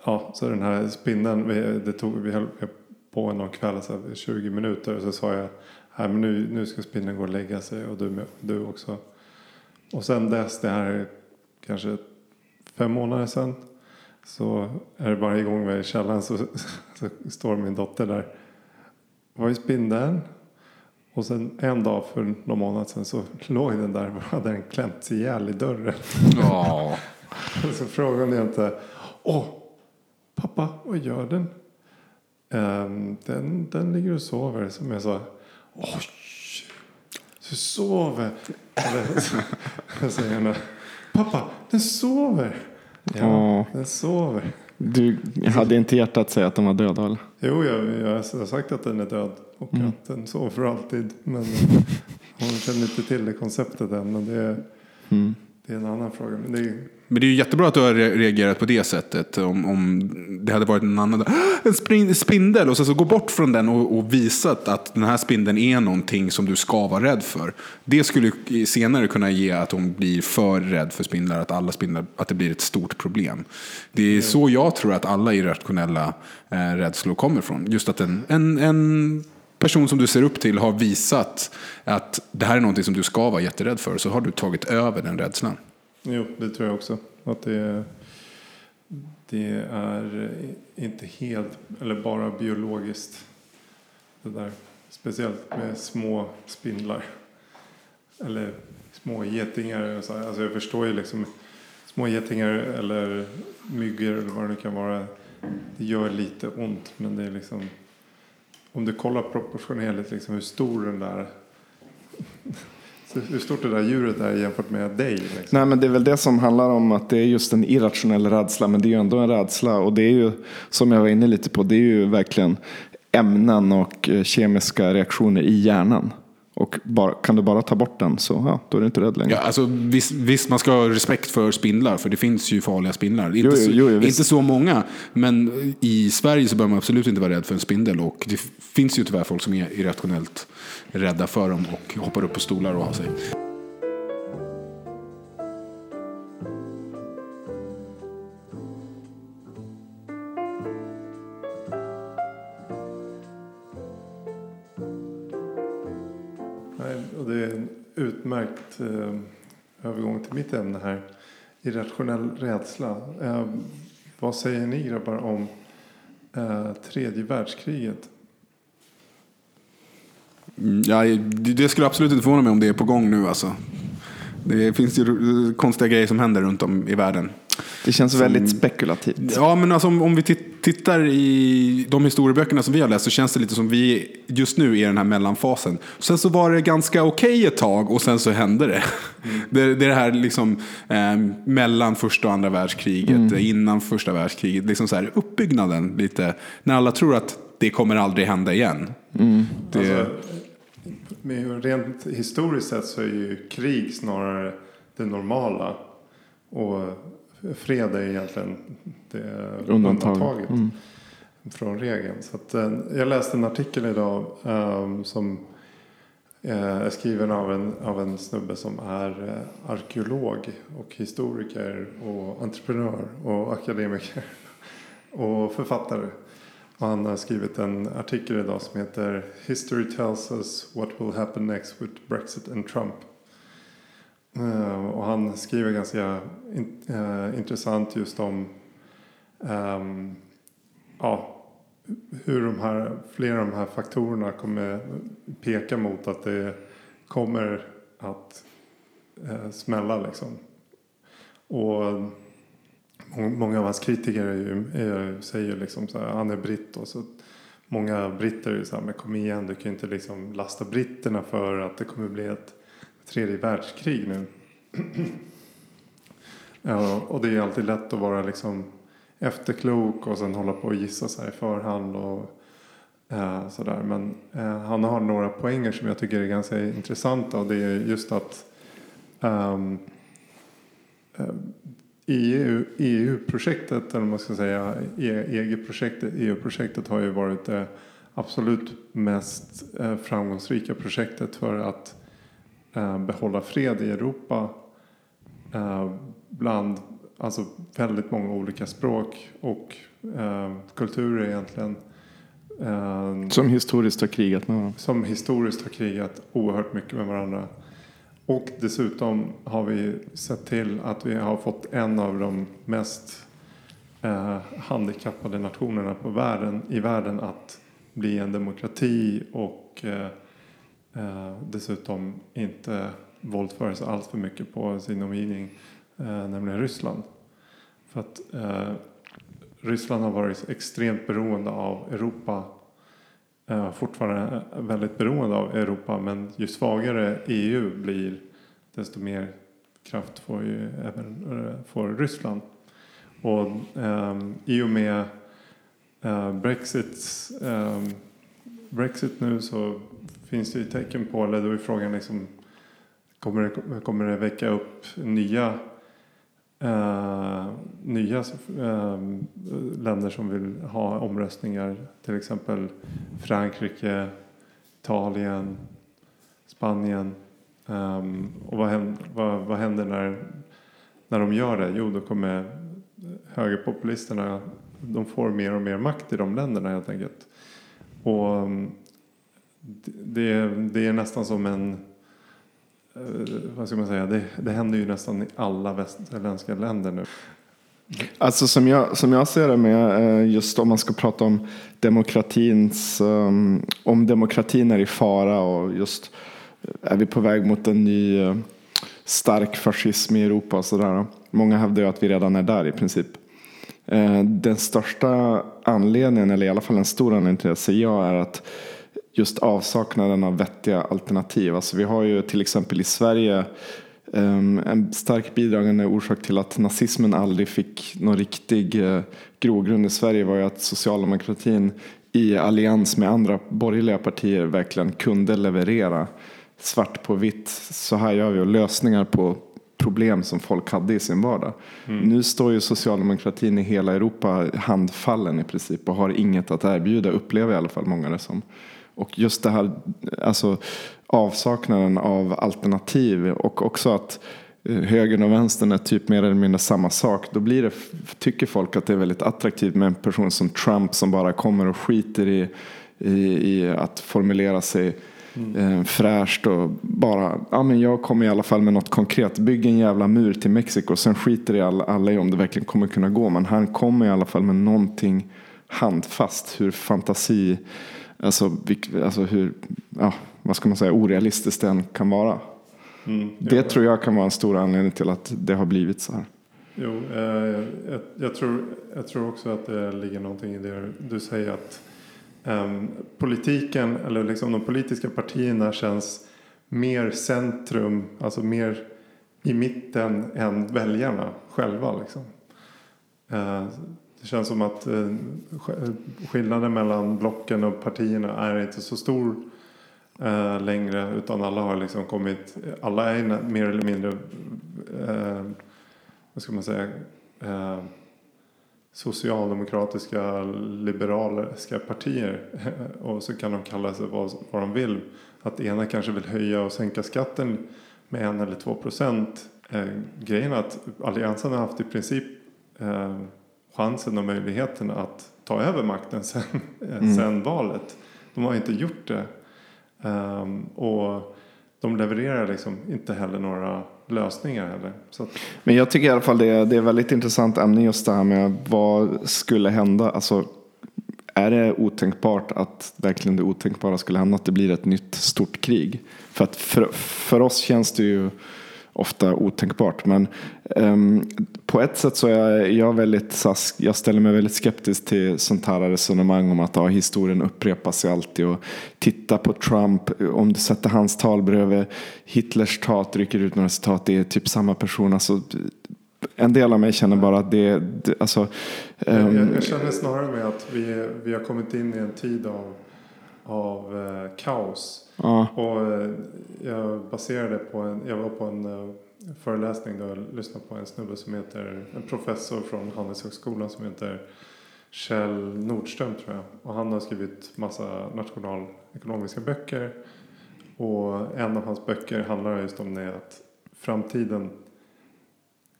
Ja, så den här spindeln, det tog, vi höll på någon kväll, så här, 20 minuter. Och så sa jag, Nej, men nu, nu ska spindeln gå och lägga sig och du, du också. Och sen dess, det här är kanske fem månader sedan. Så är det varje gång vi är i källaren så, så står min dotter där var i spindeln. Och sen en dag för någon månad sedan så låg den där och hade den klämt ihjäl i dörren. Ja. så frågade jag inte. Åh, pappa, vad gör den? Um, den, den ligger och sover. Som jag sa. Oj, så sover. Eller så säger han. Pappa, den sover. Ja, den sover. Du hade inte hjärtat att säga att den var död eller? Jo, jag, jag har sagt att den är död och mm. att den sover för alltid. Men hon känner inte till det konceptet än. Men det är, mm. det är en annan fråga. Men det är, men det är ju jättebra att du har reagerat på det sättet. Om, om det hade varit en annan, en spindel och sen så gå bort från den och, och visat att den här spindeln är någonting som du ska vara rädd för. Det skulle senare kunna ge att hon blir för rädd för spindlar, att alla spindlar, att det blir ett stort problem. Det är så jag tror att alla irrationella eh, rädslor kommer från. Just att en, en, en person som du ser upp till har visat att det här är någonting som du ska vara jätterädd för, så har du tagit över den rädslan. Jo, det tror jag också. Att det, det är inte helt, eller bara biologiskt. Det där. Speciellt med små spindlar. Eller små getingar. Alltså jag förstår ju liksom små getingar eller myggor eller vad det nu kan vara. Det gör lite ont men det är liksom om du kollar proportionerligt liksom hur stor den där hur stort det där djuret är jämfört med dig? Liksom. Nej, men det är väl det som handlar om att det är just en irrationell rädsla. Men det är ju ändå en rädsla. Och det är ju, som jag var inne lite på, det är ju verkligen ämnen och eh, kemiska reaktioner i hjärnan. Och bara, kan du bara ta bort den så ja, då är du inte rädd längre. Ja, alltså, visst, visst, man ska ha respekt för spindlar, för det finns ju farliga spindlar. Inte, jo, jo, jo, inte så många, men i Sverige så bör man absolut inte vara rädd för en spindel. Och det finns ju tyvärr folk som är irrationellt rädda för dem och hoppar upp på stolar och har sig. Är en utmärkt eh, övergång till mitt ämne här. Irrationell rädsla. Eh, vad säger ni grabbar om eh, tredje världskriget? Mm, Ja, det det skulle absolut inte förvåna mig om det är på gång nu alltså. Det finns ju konstiga grejer som händer runt om i världen. Det känns väldigt spekulativt. Ja, men alltså, om, om vi tit- tittar i de historieböckerna som vi har läst så känns det lite som vi just nu är i den här mellanfasen. Sen så var det ganska okej ett tag och sen så hände det. Det, det är det här liksom, eh, mellan första och andra världskriget, innan första världskriget. Liksom så här, uppbyggnaden lite. När alla tror att det kommer aldrig hända igen. Det, Alltså, med, rent historiskt sett så är ju krig snarare det normala. Och fred är egentligen det Undantag. undantaget från regeln. Så att, eh, jag läste en artikel idag eh, som är skriven av en, av en snubbe som är eh, arkeolog och historiker och entreprenör och akademiker och författare. Och han har skrivit en artikel idag som heter History tells us what will happen next with Brexit and Trump. Eh, och han skriver ganska in, eh, intressant just om ehm, ja, hur de här, flera av de här faktorerna kommer peka mot att det kommer att eh, smälla liksom. Och många av hans kritiker är ju, är, säger liksom så här, han är britt och så många britter är ju så här, men kom igen, du kan ju inte liksom lasta britterna för att det kommer bli ett tredje världskrig nu. ja, och det är alltid lätt att vara liksom efterklok och sen hålla på och gissa sig i förhand och eh, sådär. Men eh, han har några poänger som jag tycker är ganska intressanta och det är just att ehm, eh, EU, EU-projektet, eller vad man ska säga, e EG-projektet, EU-projektet har ju varit det absolut mest eh, framgångsrika projektet för att behålla fred i Europa eh, bland alltså, väldigt många olika språk och eh, kulturer egentligen. Eh, Som historiskt har krigat med varandra. som historiskt har krigat oerhört mycket med varandra. Och dessutom har vi sett till att vi har fått en av de mest eh, handikappade nationerna på världen, i världen att bli en demokrati och eh, eh, dessutom inte våldföra sig allt för mycket på sin omgivning, eh, nämligen Ryssland. För att eh, Ryssland har varit extremt beroende av Europa eh, fortfarande eh, väldigt beroende av Europa men ju svagare EU blir desto mer kraft får ju även eh, får Ryssland. Och eh, i och med eh, Brexit, eh, Brexit nu så finns det ju tecken på, eller då är frågan liksom kommer det, kommer det väcka upp nya eh, nya eh, länder som vill ha omröstningar. Till exempel Frankrike, Italien, Spanien. Um, och vad händer, vad, vad händer när, när de gör det? Jo, då kommer högerpopulisterna, de får mer och mer makt i de länderna helt enkelt. Och ehm, det, det är nästan som en eh, vad ska man säga, det, det händer ju nästan i alla västerländska länder nu. Alltså som jag, som jag ser det med eh, just om man ska prata om demokratins, ehm, om demokratin är i fara och just eh, är vi på väg mot en ny stark fascism i Europa och sådär. Många hävdar ju att vi redan är där i princip. Den största anledningen, eller i alla fall en stor anledning till det, ser jag är att just avsaknaden av vettiga alternativ. Alltså vi har ju till exempel i Sverige um, en stark bidragande orsak till att nazismen aldrig fick någon riktig uh, grogrund i Sverige var ju att socialdemokratin i allians med andra borgerliga partier verkligen kunde leverera svart på vitt. Så här gör vi och lösningar på problem som folk hade i sin vardag. Nu står ju socialdemokratin i hela Europa handfallen i princip och har inget att erbjuda, upplever i alla fall många det som. Och just det här, alltså avsaknaden av alternativ och också att eh, högern och vänstern är typ mer eller mindre samma sak. Då blir det, tycker folk att det är väldigt attraktivt med en person som Trump som bara kommer och skiter i, i, i att formulera sig eh, fräscht och bara, ja men jag kommer i alla fall med något konkret. Bygg en jävla mur till Mexiko. Sen skiter i alla, alla i om det verkligen kommer kunna gå. Men han kommer i alla fall med någonting handfast. Hur fantasi, alltså, alltså hur, ja, vad ska man säga, orealistiskt den kan vara. Mm. Det Ja. tror jag kan vara en stor anledning till att det har blivit så här. Jo, eh, jag, jag, tror, jag tror också att det ligger någonting i det du säger att ehm, politiken eller liksom de politiska partierna känns mer centrum, alltså mer i mitten än väljarna själva. Liksom. Eh, det känns som att eh, eh, skillnaden mellan blocken och partierna är inte så stor eh, längre utan alla har liksom kommit, alla är mer eller mindre eh, vad ska man säga, eh, socialdemokratiska liberaliska partier och så kan de kalla sig vad, vad de vill. Att ena kanske vill höja och sänka skatten med en eller två procent. Eh, grejen är att Alliansen har haft i princip eh, chansen och möjligheten att ta över makten sen, eh, sen valet. De har inte gjort det. Ehm, och de levererar liksom inte heller några lösningar heller. Att, Men jag tycker i alla fall det är, det är väldigt intressant ämne just det här med vad skulle hända. Alltså, är det otänkbart att verkligen det otänkbara skulle hända att det blir ett nytt stort krig? För att för, för oss känns det ju ofta otänkbart. Men ehm, på ett sätt så är jag väldigt, så här, jag ställer mig väldigt skeptisk till sånt här resonemang om att ja, historien upprepar sig alltid. Och titta på Trump, om du sätter hans tal bredvid Hitlers tal, rycker ut några citat, det är typ samma person. Alltså, en del av mig känner bara att det, det alltså, ehm, jag, jag känner snarare med att vi, vi har kommit in i en tid av, av eh, kaos ja, Och eh, jag baserade på en, jag var på en eh, föreläsning där jag lyssnade på en snubbe som heter, en professor från Handelshögskolan som heter Kjell Nordström tror jag. Och han har skrivit massa nationalekonomiska böcker. Och en av hans böcker handlar just om det att framtiden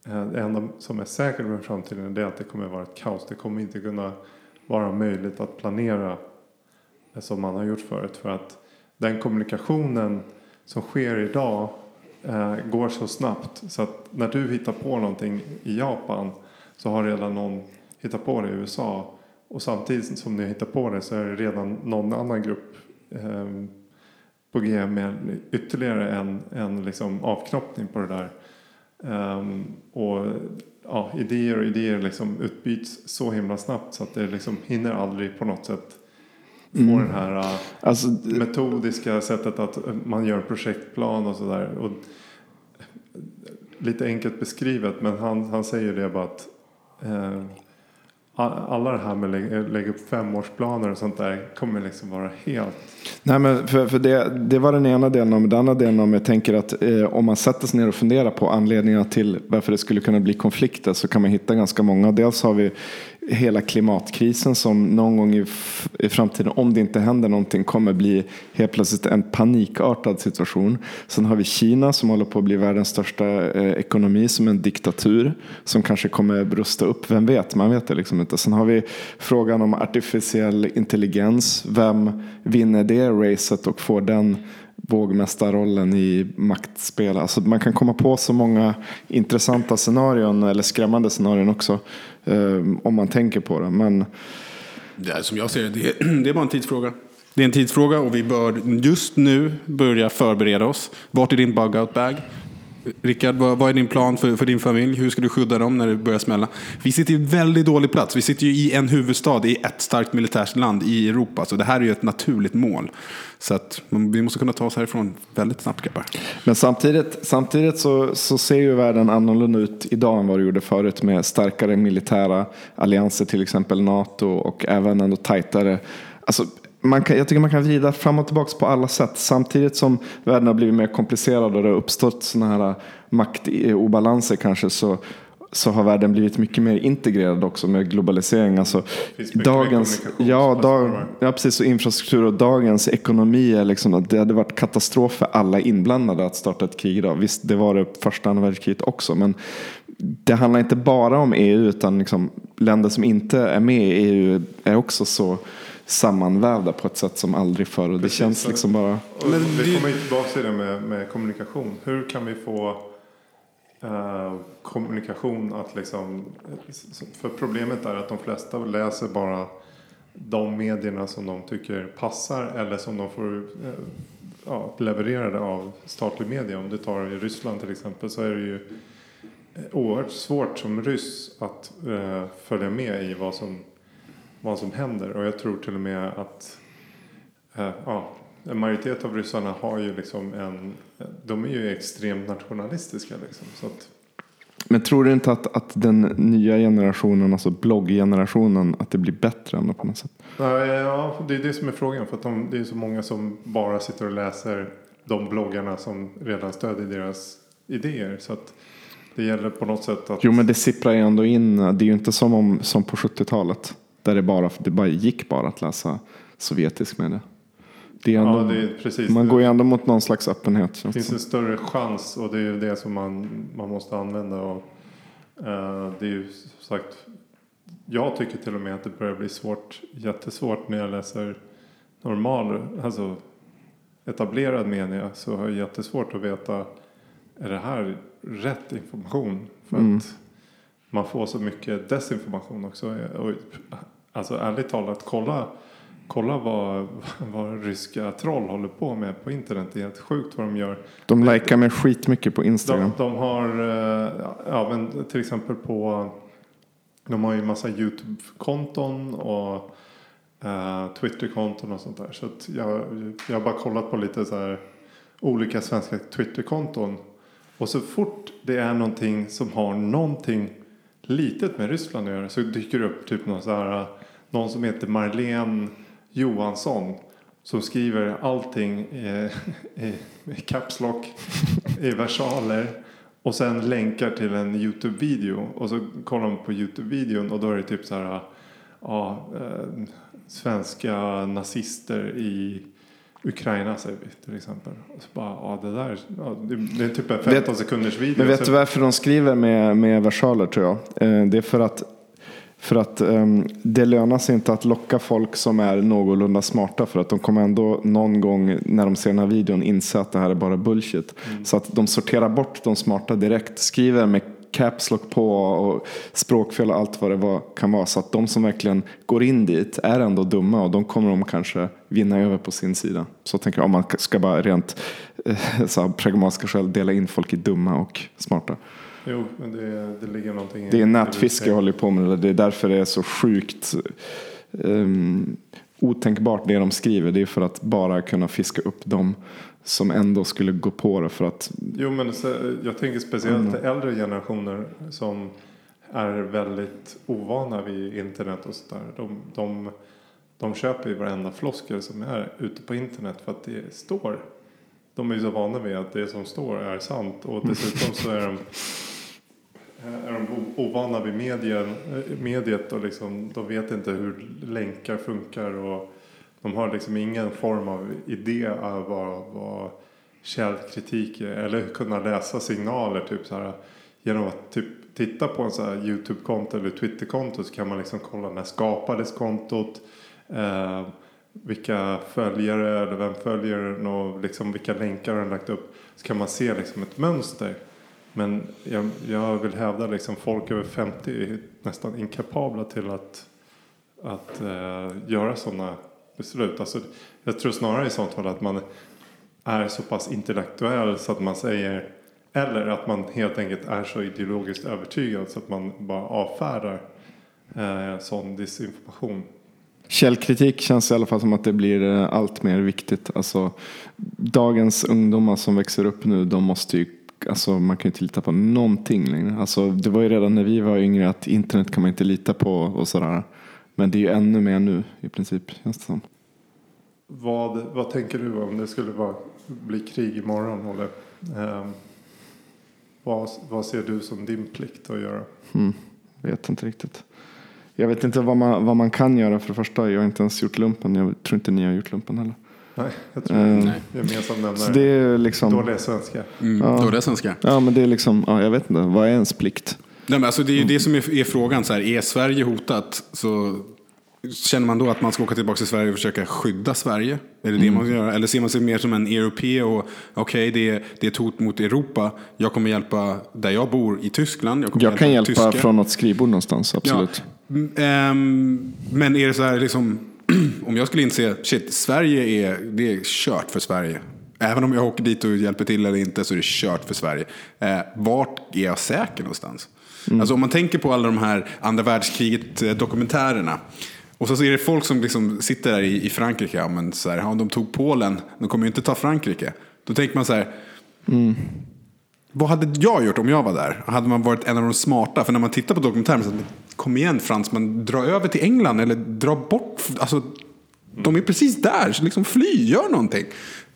eh, det enda som är säkert med framtiden är att det kommer vara ett kaos. Det kommer inte kunna vara möjligt att planera som man har gjort förut. För att den kommunikationen som sker idag eh, går så snabbt. Så att när du hittar på någonting i Japan så har redan någon hittat på det i USA. Och samtidigt som ni hittar på det så är det redan någon annan grupp eh, på G med ytterligare en, en liksom avknoppning på det där. Um, och ja, idéer och idéer liksom utbyts så himla snabbt så att det liksom hinner aldrig på något sätt få den här uh, alltså, metodiska sättet att uh, man gör en projektplan och sådär. Och Lite enkelt beskrivet men han, han säger det bara att eh, alla det här med att lägga, lägga upp femårsplaner och sånt där kommer liksom vara helt Nej, men för, för det, det var den ena delen. Om den andra delen om jag tänker att eh, om man sätter sig ner och funderar på anledningarna till varför det skulle kunna bli konflikter så kan man hitta ganska många. Dels har vi hela klimatkrisen som någon gång i, i framtiden, om det inte händer någonting, kommer bli helt plötsligt en panikartad situation. Sen har vi Kina som håller på att bli världens största eh, ekonomi som en diktatur som kanske kommer brusta upp. Vem vet? Man vet det liksom inte. Sen har vi frågan om artificiell intelligens. Vem vinner det racet och får den vågmästarrollen i maktspel. Alltså man kan komma på så många intressanta scenarion eller skrämmande scenarion också. Eh, om man tänker på det. Men Ja, som jag ser det, det är, det är bara en tidsfråga. Det är en tidsfråga och vi bör just nu börja förbereda oss. Vart är din bug-out bag? Rickard, vad, vad är din plan för, för din familj? Hur ska du skydda dem när det börjar smälla? Vi sitter i en väldigt dålig plats. Vi sitter ju i en huvudstad i ett starkt militärt land i Europa. Så det här är ju ett naturligt mål. Så att vi måste kunna ta oss härifrån väldigt snabbt grabbar. Men samtidigt, samtidigt så, så ser ju världen annorlunda ut idag än vad det gjorde förut med starkare militära allianser, till exempel NATO och även ändå tajtare. Alltså, man kan, jag tycker man kan vrida fram och tillbaka på alla sätt. Samtidigt som världen har blivit mer komplicerad och det har uppstått sådana här maktobalanser kanske så, så har världen blivit mycket mer integrerad också med globalisering. Alltså, dagens, ja, kommunikationsplattformar. dag, ja, precis. Och infrastruktur och dagens ekonomi är liksom att det hade varit katastrof för alla inblandade att starta ett krig idag. Visst, det var det första andra världskriget också, men det handlar inte bara om EU utan liksom länder som inte är med i EU är också så sammanvävda på ett sätt som aldrig förr. Och det Precis, känns liksom bara... Men vi kommer ju tillbaka till det med, med kommunikation. Hur kan vi få eh, kommunikation att liksom... För problemet är att de flesta läser bara de medierna som de tycker passar eller som de får eh, ja, levererade av statlig media. Om du tar i Ryssland till exempel så är det ju eh, oerhört svårt som ryss att eh, följa med i vad som, vad som händer. Och jag tror till och med att eh, ja, en majoritet av ryssarna har ju liksom en... De är ju extremt nationalistiska liksom. Så att, Men tror du inte att, att den nya generationen, alltså blogggenerationen, att det blir bättre ändå på något sätt? Ja, det är det som är frågan. För att de, det är så många som bara sitter och läser de bloggarna som redan stödjer deras idéer. Så att det gäller på något sätt att... Jo men det sipprar ju ändå in. Det är ju inte som, om, som på 70-talet. Där det bara, det bara gick bara att läsa sovjetisk media. Det är ändå, ja, det är precis. man går ju ändå mot någon slags öppenhet. Det det finns en större chans och det är ju det som man, man måste använda. Och, eh, det är ju sagt, jag tycker till och med att det börjar bli svårt, jättesvårt när jag läser normal, alltså etablerad media så har jag jättesvårt att veta är det här rätt information? För Mm. att man får så mycket desinformation också. Och, alltså ärligt talat, kolla, kolla vad, vad ryska troll håller på med på internet. Det är helt sjukt vad de gör. De likar mig skitmycket på Instagram. De, de har, eh, ja men till exempel på, de har ju massa YouTube-konton och eh, Twitter-konton och sånt där. Så jag, jag har bara kollat på lite så här olika svenska Twitter-konton. Och så fort det är någonting som har någonting litet med Ryssland att göra så dyker det upp typ någon så här, någon som heter Marlene Johansson. Som skriver allting i, i, i caps lock, i versaler. Och sen länkar till en YouTube-video. Och så kollar man på YouTube-videon och då är det typ så här. Ja, eh, svenska nazister i Ukraina säger vi till exempel. Och så bara, ja det där, ja, det, är typ en 15 sekunders video. Men vet Så- du varför de skriver med, med versaler tror jag? Eh, det är för att, för att ehm, det lönar sig inte att locka folk som är någorlunda smarta för att de kommer ändå någon gång när de ser den här videon inse att det här är bara bullshit. Så att de sorterar bort de smarta direkt, skriver med caps lock på och språkfel och allt vad det var, kan vara. Så att de som verkligen går in dit är ändå dumma och de kommer de kanske vinna över på sin sida. Så tänker jag om man ska bara rent eh, så här, pragmatiska skäl dela in folk i dumma och smarta. Jo, men det, det ligger någonting i Det är nätfiske jag håller på med. Det är därför det är så sjukt um, otänkbart det de skriver. Det är för att bara kunna fiska upp dem som ändå skulle gå på det för att Jo, men jag tänker speciellt till äldre generationer som är väldigt ovana vid internet och sådär. De, de, de köper ju varenda floskel som är ute på internet för att det står. De är ju så vana vid att det som står är sant och dessutom så är de är de ovana vid medien, eh, mediet och liksom, de vet inte hur länkar funkar och de har liksom ingen form av idé av vad, vad källkritik är eller kunna läsa signaler typ så här genom att typ titta på en så här Youtube-konto eller Twitter-konto så kan man liksom kolla när skapades kontot eh, vilka följare eller vem följer den och liksom vilka länkar den lagt upp. Så kan man se liksom ett mönster men jag, jag vill hävda liksom folk över 50 är nästan inkapabla till att, att eh, göra sådana beslut. Alltså, jag tror snarare i sånt fall att man är så pass intellektuell så att man säger eller att man helt enkelt är så ideologiskt övertygad så att man bara avfärdar eh, sån disinformation. Källkritik känns i alla fall som att det blir eh, allt mer viktigt. Alltså, dagens ungdomar som växer upp nu, de måste ju, alltså, man kan ju inte lita på någonting längre. Alltså, det var ju redan när vi var yngre att internet kan man inte lita på och sådär. Men det är ju ännu mer nu i princip, känns det som. Vad, vad tänker du om det skulle vara, bli krig imorgon? Olle? Eh, vad, vad ser du som din plikt att göra? Mm, vet inte riktigt. Jag vet inte vad man, vad man kan göra för det första. Jag har inte ens gjort lumpen. Jag tror inte ni har gjort lumpen heller. Nej, jag tror Eh, Nej. gemensam Så nämnare. det är liksom... Dåliga svenska. Mm, Ja. Då är det svenska. Ja, men det är liksom, ja, jag vet inte, vad är ens plikt? Nej, men alltså, det är ju det som är, är frågan. Så här, är Sverige hotat så Känner man då att man ska åka tillbaka till Sverige och försöka skydda Sverige? Är det det man ska göra? Eller ser man sig mer som en europé och okej, det, är, det är ett hot mot Europa. Jag kommer hjälpa där jag bor i Tyskland. Jag, Jag kan hjälpa tyskar. från något skrivbord någonstans, absolut. Ja. Mm, men är det så här liksom, om jag skulle inse, shit, Sverige är, det är kört för Sverige. Även om jag åker dit och hjälper till eller inte så är det kört för Sverige. Eh, vart är jag säker någonstans? Alltså om man tänker på alla de här andra världskriget eh, dokumentärerna. Och så är det folk som liksom sitter där i, i Frankrike. Ja, men så här, ja, de tog Polen, de kommer ju inte ta Frankrike. Då tänker man så här, vad hade jag gjort om jag var där? Hade man varit en av de smarta? För när man tittar på dokumentären, så kom igen fransman, dra över till England eller dra bort. Alltså, de är precis där, så liksom fly, gör någonting.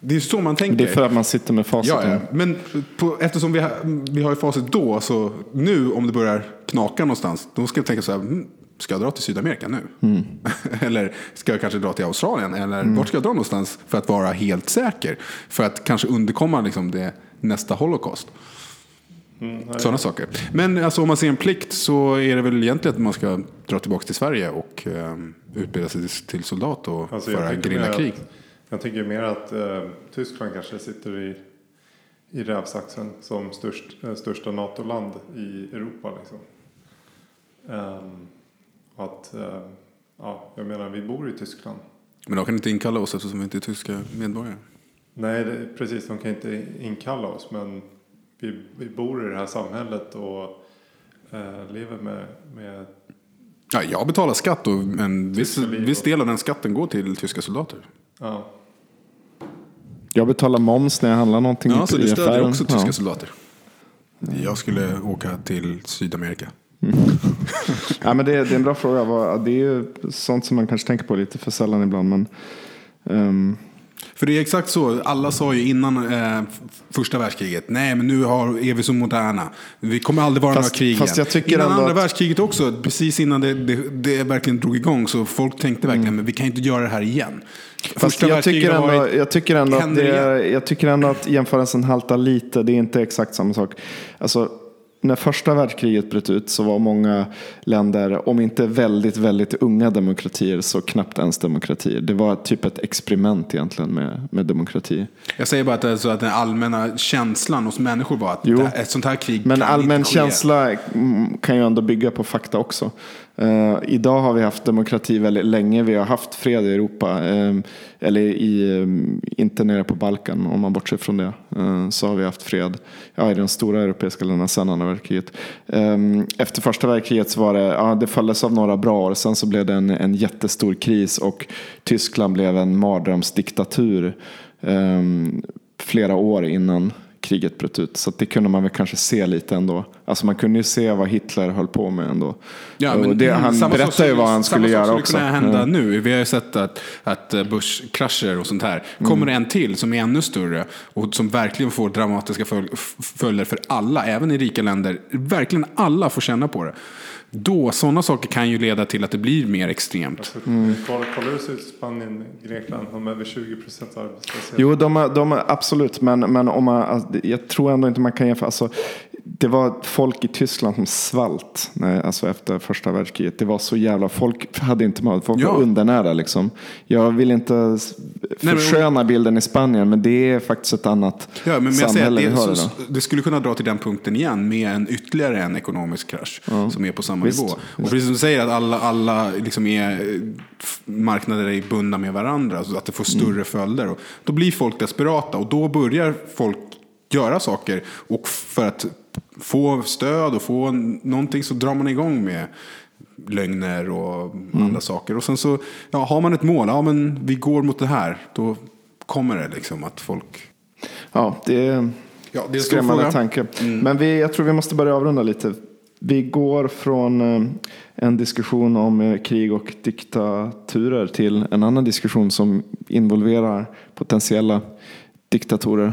Det är så man tänker. Det är för att man sitter med facit. Ja, ja. Men på, eftersom vi har, vi har ju facit då, så nu om det börjar knaka någonstans, då ska jag tänka så här, mm, ska jag dra till Sydamerika nu? eller ska jag kanske dra till Australien? Eller vart ska jag dra någonstans för att vara helt säker? För att kanske undkomma liksom, det nästa holocaust. Sådana saker. Men alltså, om man ser en plikt så är det väl egentligen att man ska dra tillbaka till Sverige och eh, utbilda sig till soldat och Alltså, föra att- Jag tänker mer att eh, Tyskland kanske sitter i, i rävsaxen som störst, eh, största NATO-land i Europa. Liksom. Och att, eh, ja, jag menar, vi bor i Tyskland. Men de kan inte inkalla oss eftersom vi inte är tyska medborgare. Nej, det, precis, de kan inte inkalla oss, men vi, vi bor i det här samhället och eh, lever med, med Ja, jag betalar skatt och en viss, viss del av den skatten går till tyska soldater. ja, Jag betalar moms när jag handlar någonting Ja, i, så du stödjer affären. också tyska Ja. soldater? Jag skulle åka till Sydamerika. Ja, men det, det är en bra fråga. Det är ju sånt som man kanske tänker på lite för sällan ibland. Men, ehm, För det är exakt så, alla sa ju innan eh, första världskriget, nej men nu har, är vi så moderna, vi kommer aldrig vara Fast- några krig fast igen. jag tycker innan andra att- världskriget också, precis innan det, det, det verkligen drog igång, så folk tänkte verkligen, men vi kan inte göra det här igen. Fast jag tycker, ändå, varit- jag, tycker ändå att det jag tycker ändå att jämförelsen haltar lite. Det är inte exakt samma sak. Alltså, när första världskriget bröt ut så var många länder, om inte väldigt, väldigt unga demokratier, så knappt ens demokratier. Det var typ ett experiment egentligen med, med demokrati. Jag säger bara att, alltså, att den allmänna känslan hos människor var att Jo. ett sånt här krig Men kan allmän inte ske. känsla kan ju ändå bygga på fakta också. Uh, idag har vi haft demokrati väldigt länge. Vi har haft fred i Europa. Uh, eller i, eh, inte nere på Balkan om man bortser från det. Uh, så har vi haft fred ja, i de stora europeiska länderna sedan andra världskriget. Ehm, efter första världskriget så var det, ja, det följdes av några bra år. Sen så blev det en, en jättestor kris och Tyskland blev en mardrömsdiktatur ehm, flera år innan kriget bröt ut. Så det kunde man väl kanske se lite ändå. Alltså man kunde ju se vad Hitler höll på med ändå. Ja, men det, han samma sak berättade ju skulle- vad han skulle samma sak göra också. kunna hända Ja. nu. Vi har ju sett att, att eh, börskrascher och sånt här. Mm. Kommer det en till som är ännu större och som verkligen får dramatiska följder för alla, även i rika länder. Verkligen alla får känna på det. Då, sådana saker kan ju leda till att det blir mer extremt. alltså, Mm. kolla, kolla hur det ser ut i Spanien, Grekland, de har över 20 procent arbetslöshet. Jo, de, har- de, har- absolut. Men, men om man, alltså, jag tror ändå inte man kan jämföra. Alltså, det var folk i Tyskland som svalt när, alltså efter första världskriget. Det var så jävla, folk hade inte mat. Folk Ja. var undernärda liksom. Jag vill inte s- men- försköna bilden i Spanien, men det är faktiskt ett annat Ja, men, men jag säger samhälle vi det, har så, det skulle kunna dra till den punkten igen med en ytterligare en ekonomisk krasch som är på samma Visst, nivå. Och precis som du säger att alla, alla liksom är, marknader är bundna med varandra så att det får större Mm. följder. Och då blir folk desperata och då börjar folk göra saker och för att få stöd och få någonting så drar man igång med lögner och Mm. andra saker. Och sen så ja, har man ett mål, ja men vi går mot det här, då kommer det liksom att folk Ja, det är Ja, det är skrämmande tanke. Men vi, jag tror vi måste börja avrunda lite. Vi går från eh, en diskussion om eh, krig och diktaturer till en annan diskussion som involverar potentiella diktatorer.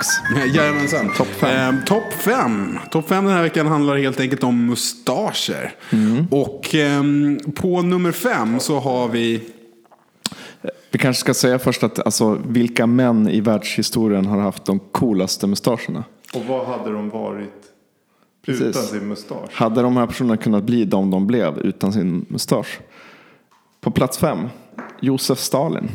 Eh, Max. Jajamensan. Topp fem. Ehm, Topp fem. Topp fem den här veckan handlar helt enkelt om mustascher. Mm. Och ehm, på nummer fem så har vi Vi kanske ska säga först att alltså, vilka män i världshistorien har haft de coolaste mustascherna? Och vad hade de varit Precis. utan sin mustasch? Hade de här personerna kunnat bli de de blev utan sin mustasch? På plats fem, Josef Stalin.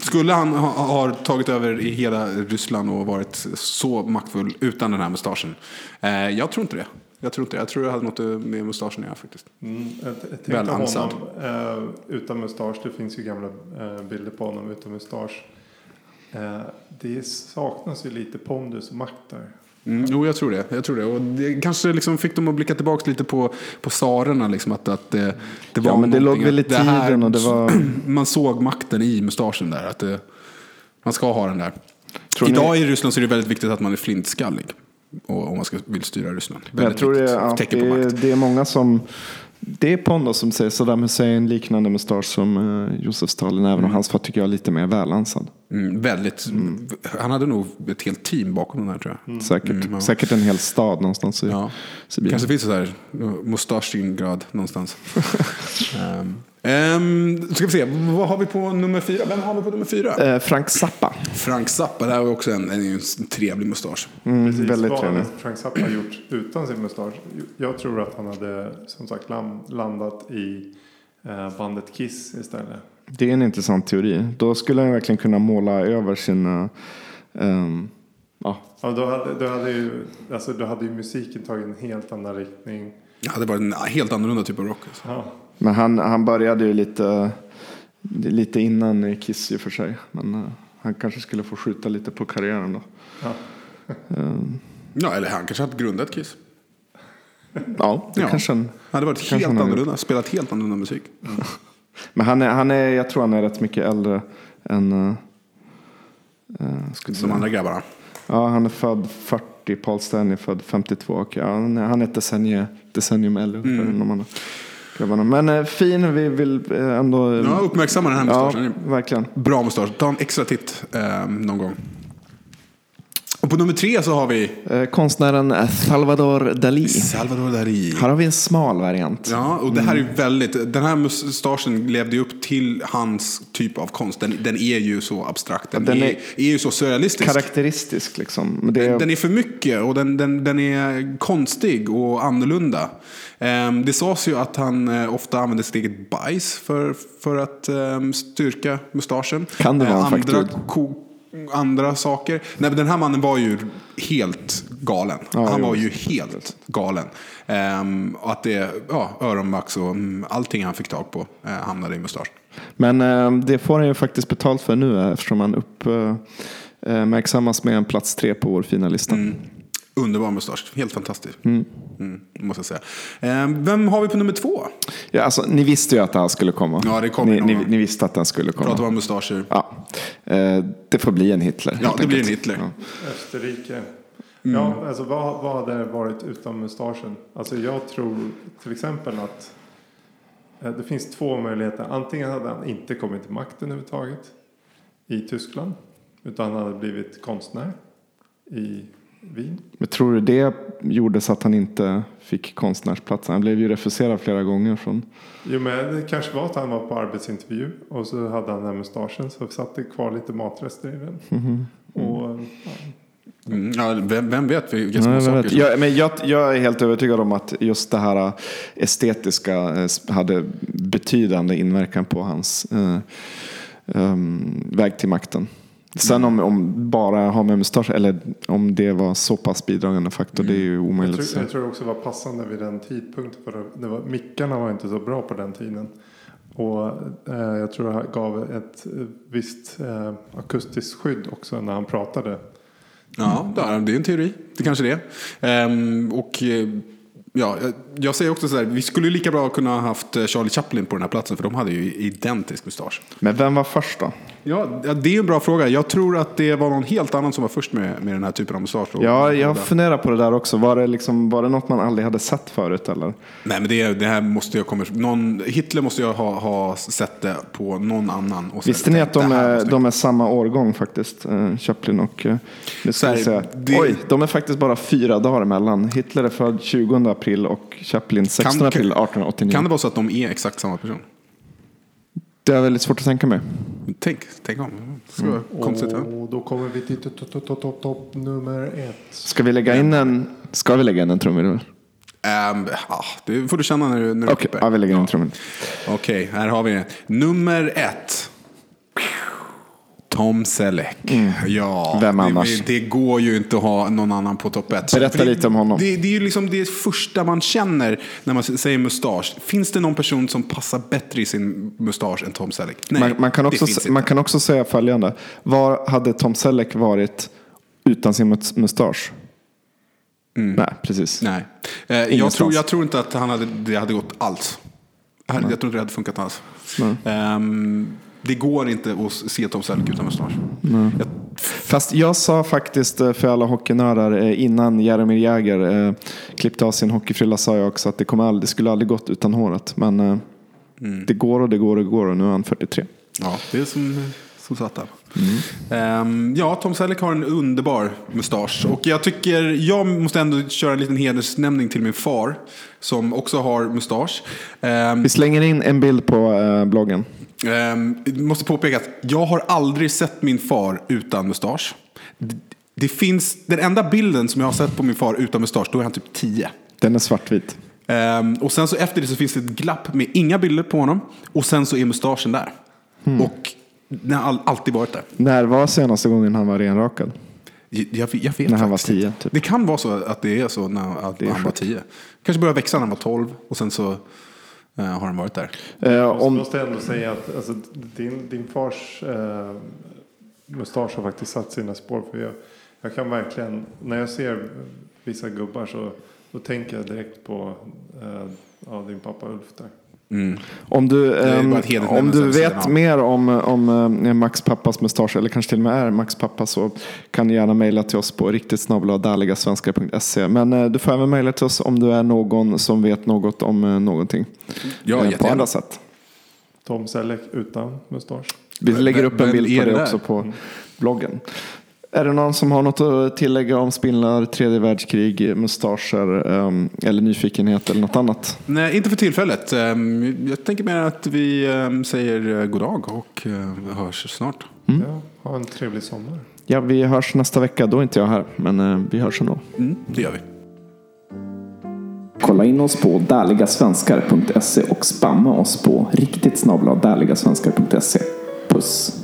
Skulle han ha, ha tagit över i hela Ryssland och varit så maktfull utan den här mustaschen? Eh, jag tror inte det. Jag tror inte det. Jag tror det hade något med mustaschen att göra faktiskt. Mm, jag, Väl tänkte ansad. honom eh, utan mustasch. Det finns ju gamla eh, bilder på honom utan mustasch. Eh, det saknas ju lite pondus och makt där. Mm, jo, jag tror det. Jag tror det. Och det kanske liksom fick dem att blicka tillbaka lite på, på tsarerna. Liksom, att, att det, det var Ja, men det låg väl i att det här- tiden och det var... Man såg makten i mustaschen där. Att det, man ska ha den där. Tror ni- Idag i Ryssland så är det väldigt viktigt att man är flintskallig. Om man ska, vill styra Ryssland. Men jag Väldigt tror det, ja, det, är, det är många som... Det är Pondos som säger Saddam Hussein liknande mustasch som uh, Josef Stalin. Även om hans var tycker jag lite mer välansad. Mm, väldigt. Han hade nog ett helt team bakom den här tror jag. Säkert, Mm, ja. säkert en hel stad någonstans i Ja. Sibirien. Kanske finns det så här mustaschingrad någonstans. um, um, ska vi se, vad har vi på nummer fyra? Vem har vi på nummer fyra? Eh, Frank Zappa. Frank Zappa, det här var också en, en, en trevlig mustasch. Mm, Precis, väldigt trevlig. Frank Zappa gjort utan sin mustasch? Jag tror att han hade som sagt landat i eh, bandet Kiss istället. Det är en intressant teori. Då skulle han verkligen kunna måla över sina... ehm, ja, Ja, då, hade, då, hade ju, alltså, då hade ju musiken tagit en helt annan riktning. Det hade varit en helt annorlunda typ av rock. Alltså. Ja. Men han, han började ju lite, lite innan Kiss i och för sig. Men eh, han kanske skulle få skjuta lite på karriären då. Ja. Ehm, Ja, eller han kanske hade grundat Kiss. ja, det Ja. kanske han... hade varit helt han hade annorlunda, spelat helt annorlunda musik. Men han är, han är, jag tror han är rätt mycket äldre än... Uh, Som säga. andra grabbarna. Ja, han är född 40, Paul Stanley är född 52 och ja, han är- han är ett decennium, decennium äldre Mm. ungefär än de andra grabbarna. Men eh, fin, vi vill eh, ändå... Ja, uppmärksamma den här ja, mustaschen. verkligen. Bra mustasch. Ta en extra titt eh, någon gång. Och på nummer tre så har vi Eh, konstnären Salvador Dalí. Salvador Dalí. Här har vi en smal variant. Ja, och det här är ju väldigt, den här mustaschen levde ju upp till hans typ av konst. Den, den är ju så abstrakt, den, Den är, är- är, ju så surrealistisk. Karaktäristisk liksom. Det, Den är för mycket och den, den, den är konstig och annorlunda. Ehm, det sades ju att han eh, ofta använde sitt eget bajs för, för att ehm, styrka mustaschen. Kan det vara en andra, faktor? Andra saker. Nej, men den här mannen var ju helt galen. Ja, han var ju helt galen. Ehm, och att det, ja, öronvax och mm, allting han fick tag på eh, hamnade i mustasch. Men eh, det får han ju faktiskt betalt för nu eh, eftersom han uppmärksammas med en plats tre på vår fina lista. Underbar mustasch, helt fantastisk. Mm, måste jag säga. Ehm, vem har vi på nummer två? Ja, alltså, ni visste ju att det här skulle komma. Ja, det kommer ni, ni, ni visste att den skulle komma. Pratar om mustascher? Ja. Eh, det får bli en Hitler. Ja, det blir en. Hitler. Ja. Österrike. Mm. Ja, alltså vad, vad hade varit utan mustaschen? Alltså jag tror till exempel att eh, det finns två möjligheter. Antingen hade han inte kommit till makten överhuvudtaget i Tyskland. Utan han hade blivit konstnär i Wien. Men tror du det gjorde så att han inte fick konstnärsplatsen? Han blev ju refuserad flera gånger från... Jo men det kanske var att han var på arbetsintervju och så hade han den här mustaschen så satt det kvar lite matrester i den. Mhm. Och, ja, Mm, ja, vem, vem vet vilka Ja, små jag, saker vet. jag, men jag, jag är helt övertygad om att just det här äh, estetiska äh, hade betydande inverkan på hans eh, ehm, väg till makten. Sen om, om bara ha med mustasch eller om det var så pass bidragande faktor, det är ju jag, omöjligt att tror, säga. jag tror det också var passande vid den tidpunkten. För det var, mickarna var inte så bra på den tiden. Och eh, jag tror det gav ett eh, visst eh, akustiskt skydd också när han pratade. Ja, det är en teori. Det kanske det. Ehm, och eh, ja, jag- jag säger också så här, vi skulle lika bra kunna ha haft eh, Charlie Chaplin på den här platsen för de hade ju identisk mustasch. Men vem var först då? Ja, det är en bra fråga. Jag tror att det var någon helt annan som var först med, med den här typen av mustasch. Ja, jag funderar på det där också. Var det, liksom, var det något man aldrig hade sett förut eller? Nej, men det, det här måste jag komma... Någon, Hitler måste jag ha, ha sett det på någon annan. Och Visste ni att de är, de är samma årgång faktiskt? Eh, Chaplin och... eh, Nu ska här, säga. det- Oj, de är faktiskt bara fyra dagar emellan. Hitler är född 20 april och Chaplin 16 Kan- april kan- 1889. Kan det vara så att de är exakt samma person? Det är väldigt svårt att tänka mig. Tänk, tänk om. Det skulle vara konstigt. Ja. Och då kommer vi till topp, topp, topp, topp, topp nummer ett. Ska vi lägga in en, ska vi lägga in en trumvirvel? Ehm, ja, det får du känna när du, när du Okej, klipper. ja, vi lägger in en trumvirvel. Okej, här har vi det. Nummer ett. Tom Selleck. Ja, Mm. Vem det- annars? Det, det går ju inte att ha någon annan på topp ett. Berätta det, lite om honom. Det, det är ju liksom det första man känner när man säger mustasch. Finns det någon person som passar bättre i sin mustasch än Tom Selleck? Nej, Man, man, kan det också, finns s- inte. man kan också säga följande. Var hade Tom Selleck varit utan sin mus- mustasch? Nej, precis. Nej. Eh, jag, tror, jag tror inte att han hade, det hade gått alls. Jag, jag tror inte det hade funkat alls. Ehm, det går inte att se Tom Selleck utan mustasch. Jag, Fast jag sa faktiskt eh, för alla hockeynördar eh, innan Jaromir Jagr eh, klippte av sin hockeyfrilla sa jag också att det, aldrig, det skulle aldrig gått utan håret. Men eh, Mm. det går och det går och det går och nu är han 43. Ja, det är som, som satt där. Ehm, ja, Tom Selleck har en underbar mustasch. Och jag tycker, jag måste ändå köra en liten hedersnämning till min far. Som också har mustasch. Ehm, Vi slänger in en bild på bloggen. Ehm, måste påpeka att jag har aldrig sett min far utan mustasch. Det, det finns, den enda bilden som jag har sett på min far utan mustasch, då är han typ 10. Den är svartvit. Ehm, och sen så efter det så finns det ett glapp med inga bilder på honom. Och sen så är mustaschen där. Och den har all, alltid varit där. När var senaste gången han var renrakad? Jag, jag, jag vet När han var faktiskt inte. 10, typ. Det kan vara så att det är så när att är han var sjukt. 10. Kanske började växa när han var 12 och sen så har han varit där. Eh, Jag om, måste ändå säga att alltså, din, din fars eh, mustasch har faktiskt satt sina spår. För jag, jag kan verkligen, när jag ser vissa gubbar så då tänker jag direkt på eh, ja, din pappa Ulf där. Om du, är ehm, om du vet mer om, om eh, Max pappas mustasch eller kanske till och med är Max pappa så kan du gärna mejla till oss på riktigt Men eh, du får även mejla till oss om du är någon som vet något om eh, någonting. Ja, på andra sätt. Tom Selleck utan mustasch. Vi lägger upp en bild på det det också på bloggen. Är det någon som har något att tillägga om spindlar, tredje världskrig, mustascher ehm, eller nyfikenhet eller något annat? Nej, inte för tillfället. Ehm, Jag tänker mer att vi ehm, säger eh, god dag och eh, hörs snart. Ja, ha en trevlig sommar. Ja, vi hörs nästa vecka. Då är inte jag här, men eh, vi hörs ändå. Mm, det gör vi. Kolla in oss på därligasvenskar.se och spamma oss på riktigt snabla. Puss!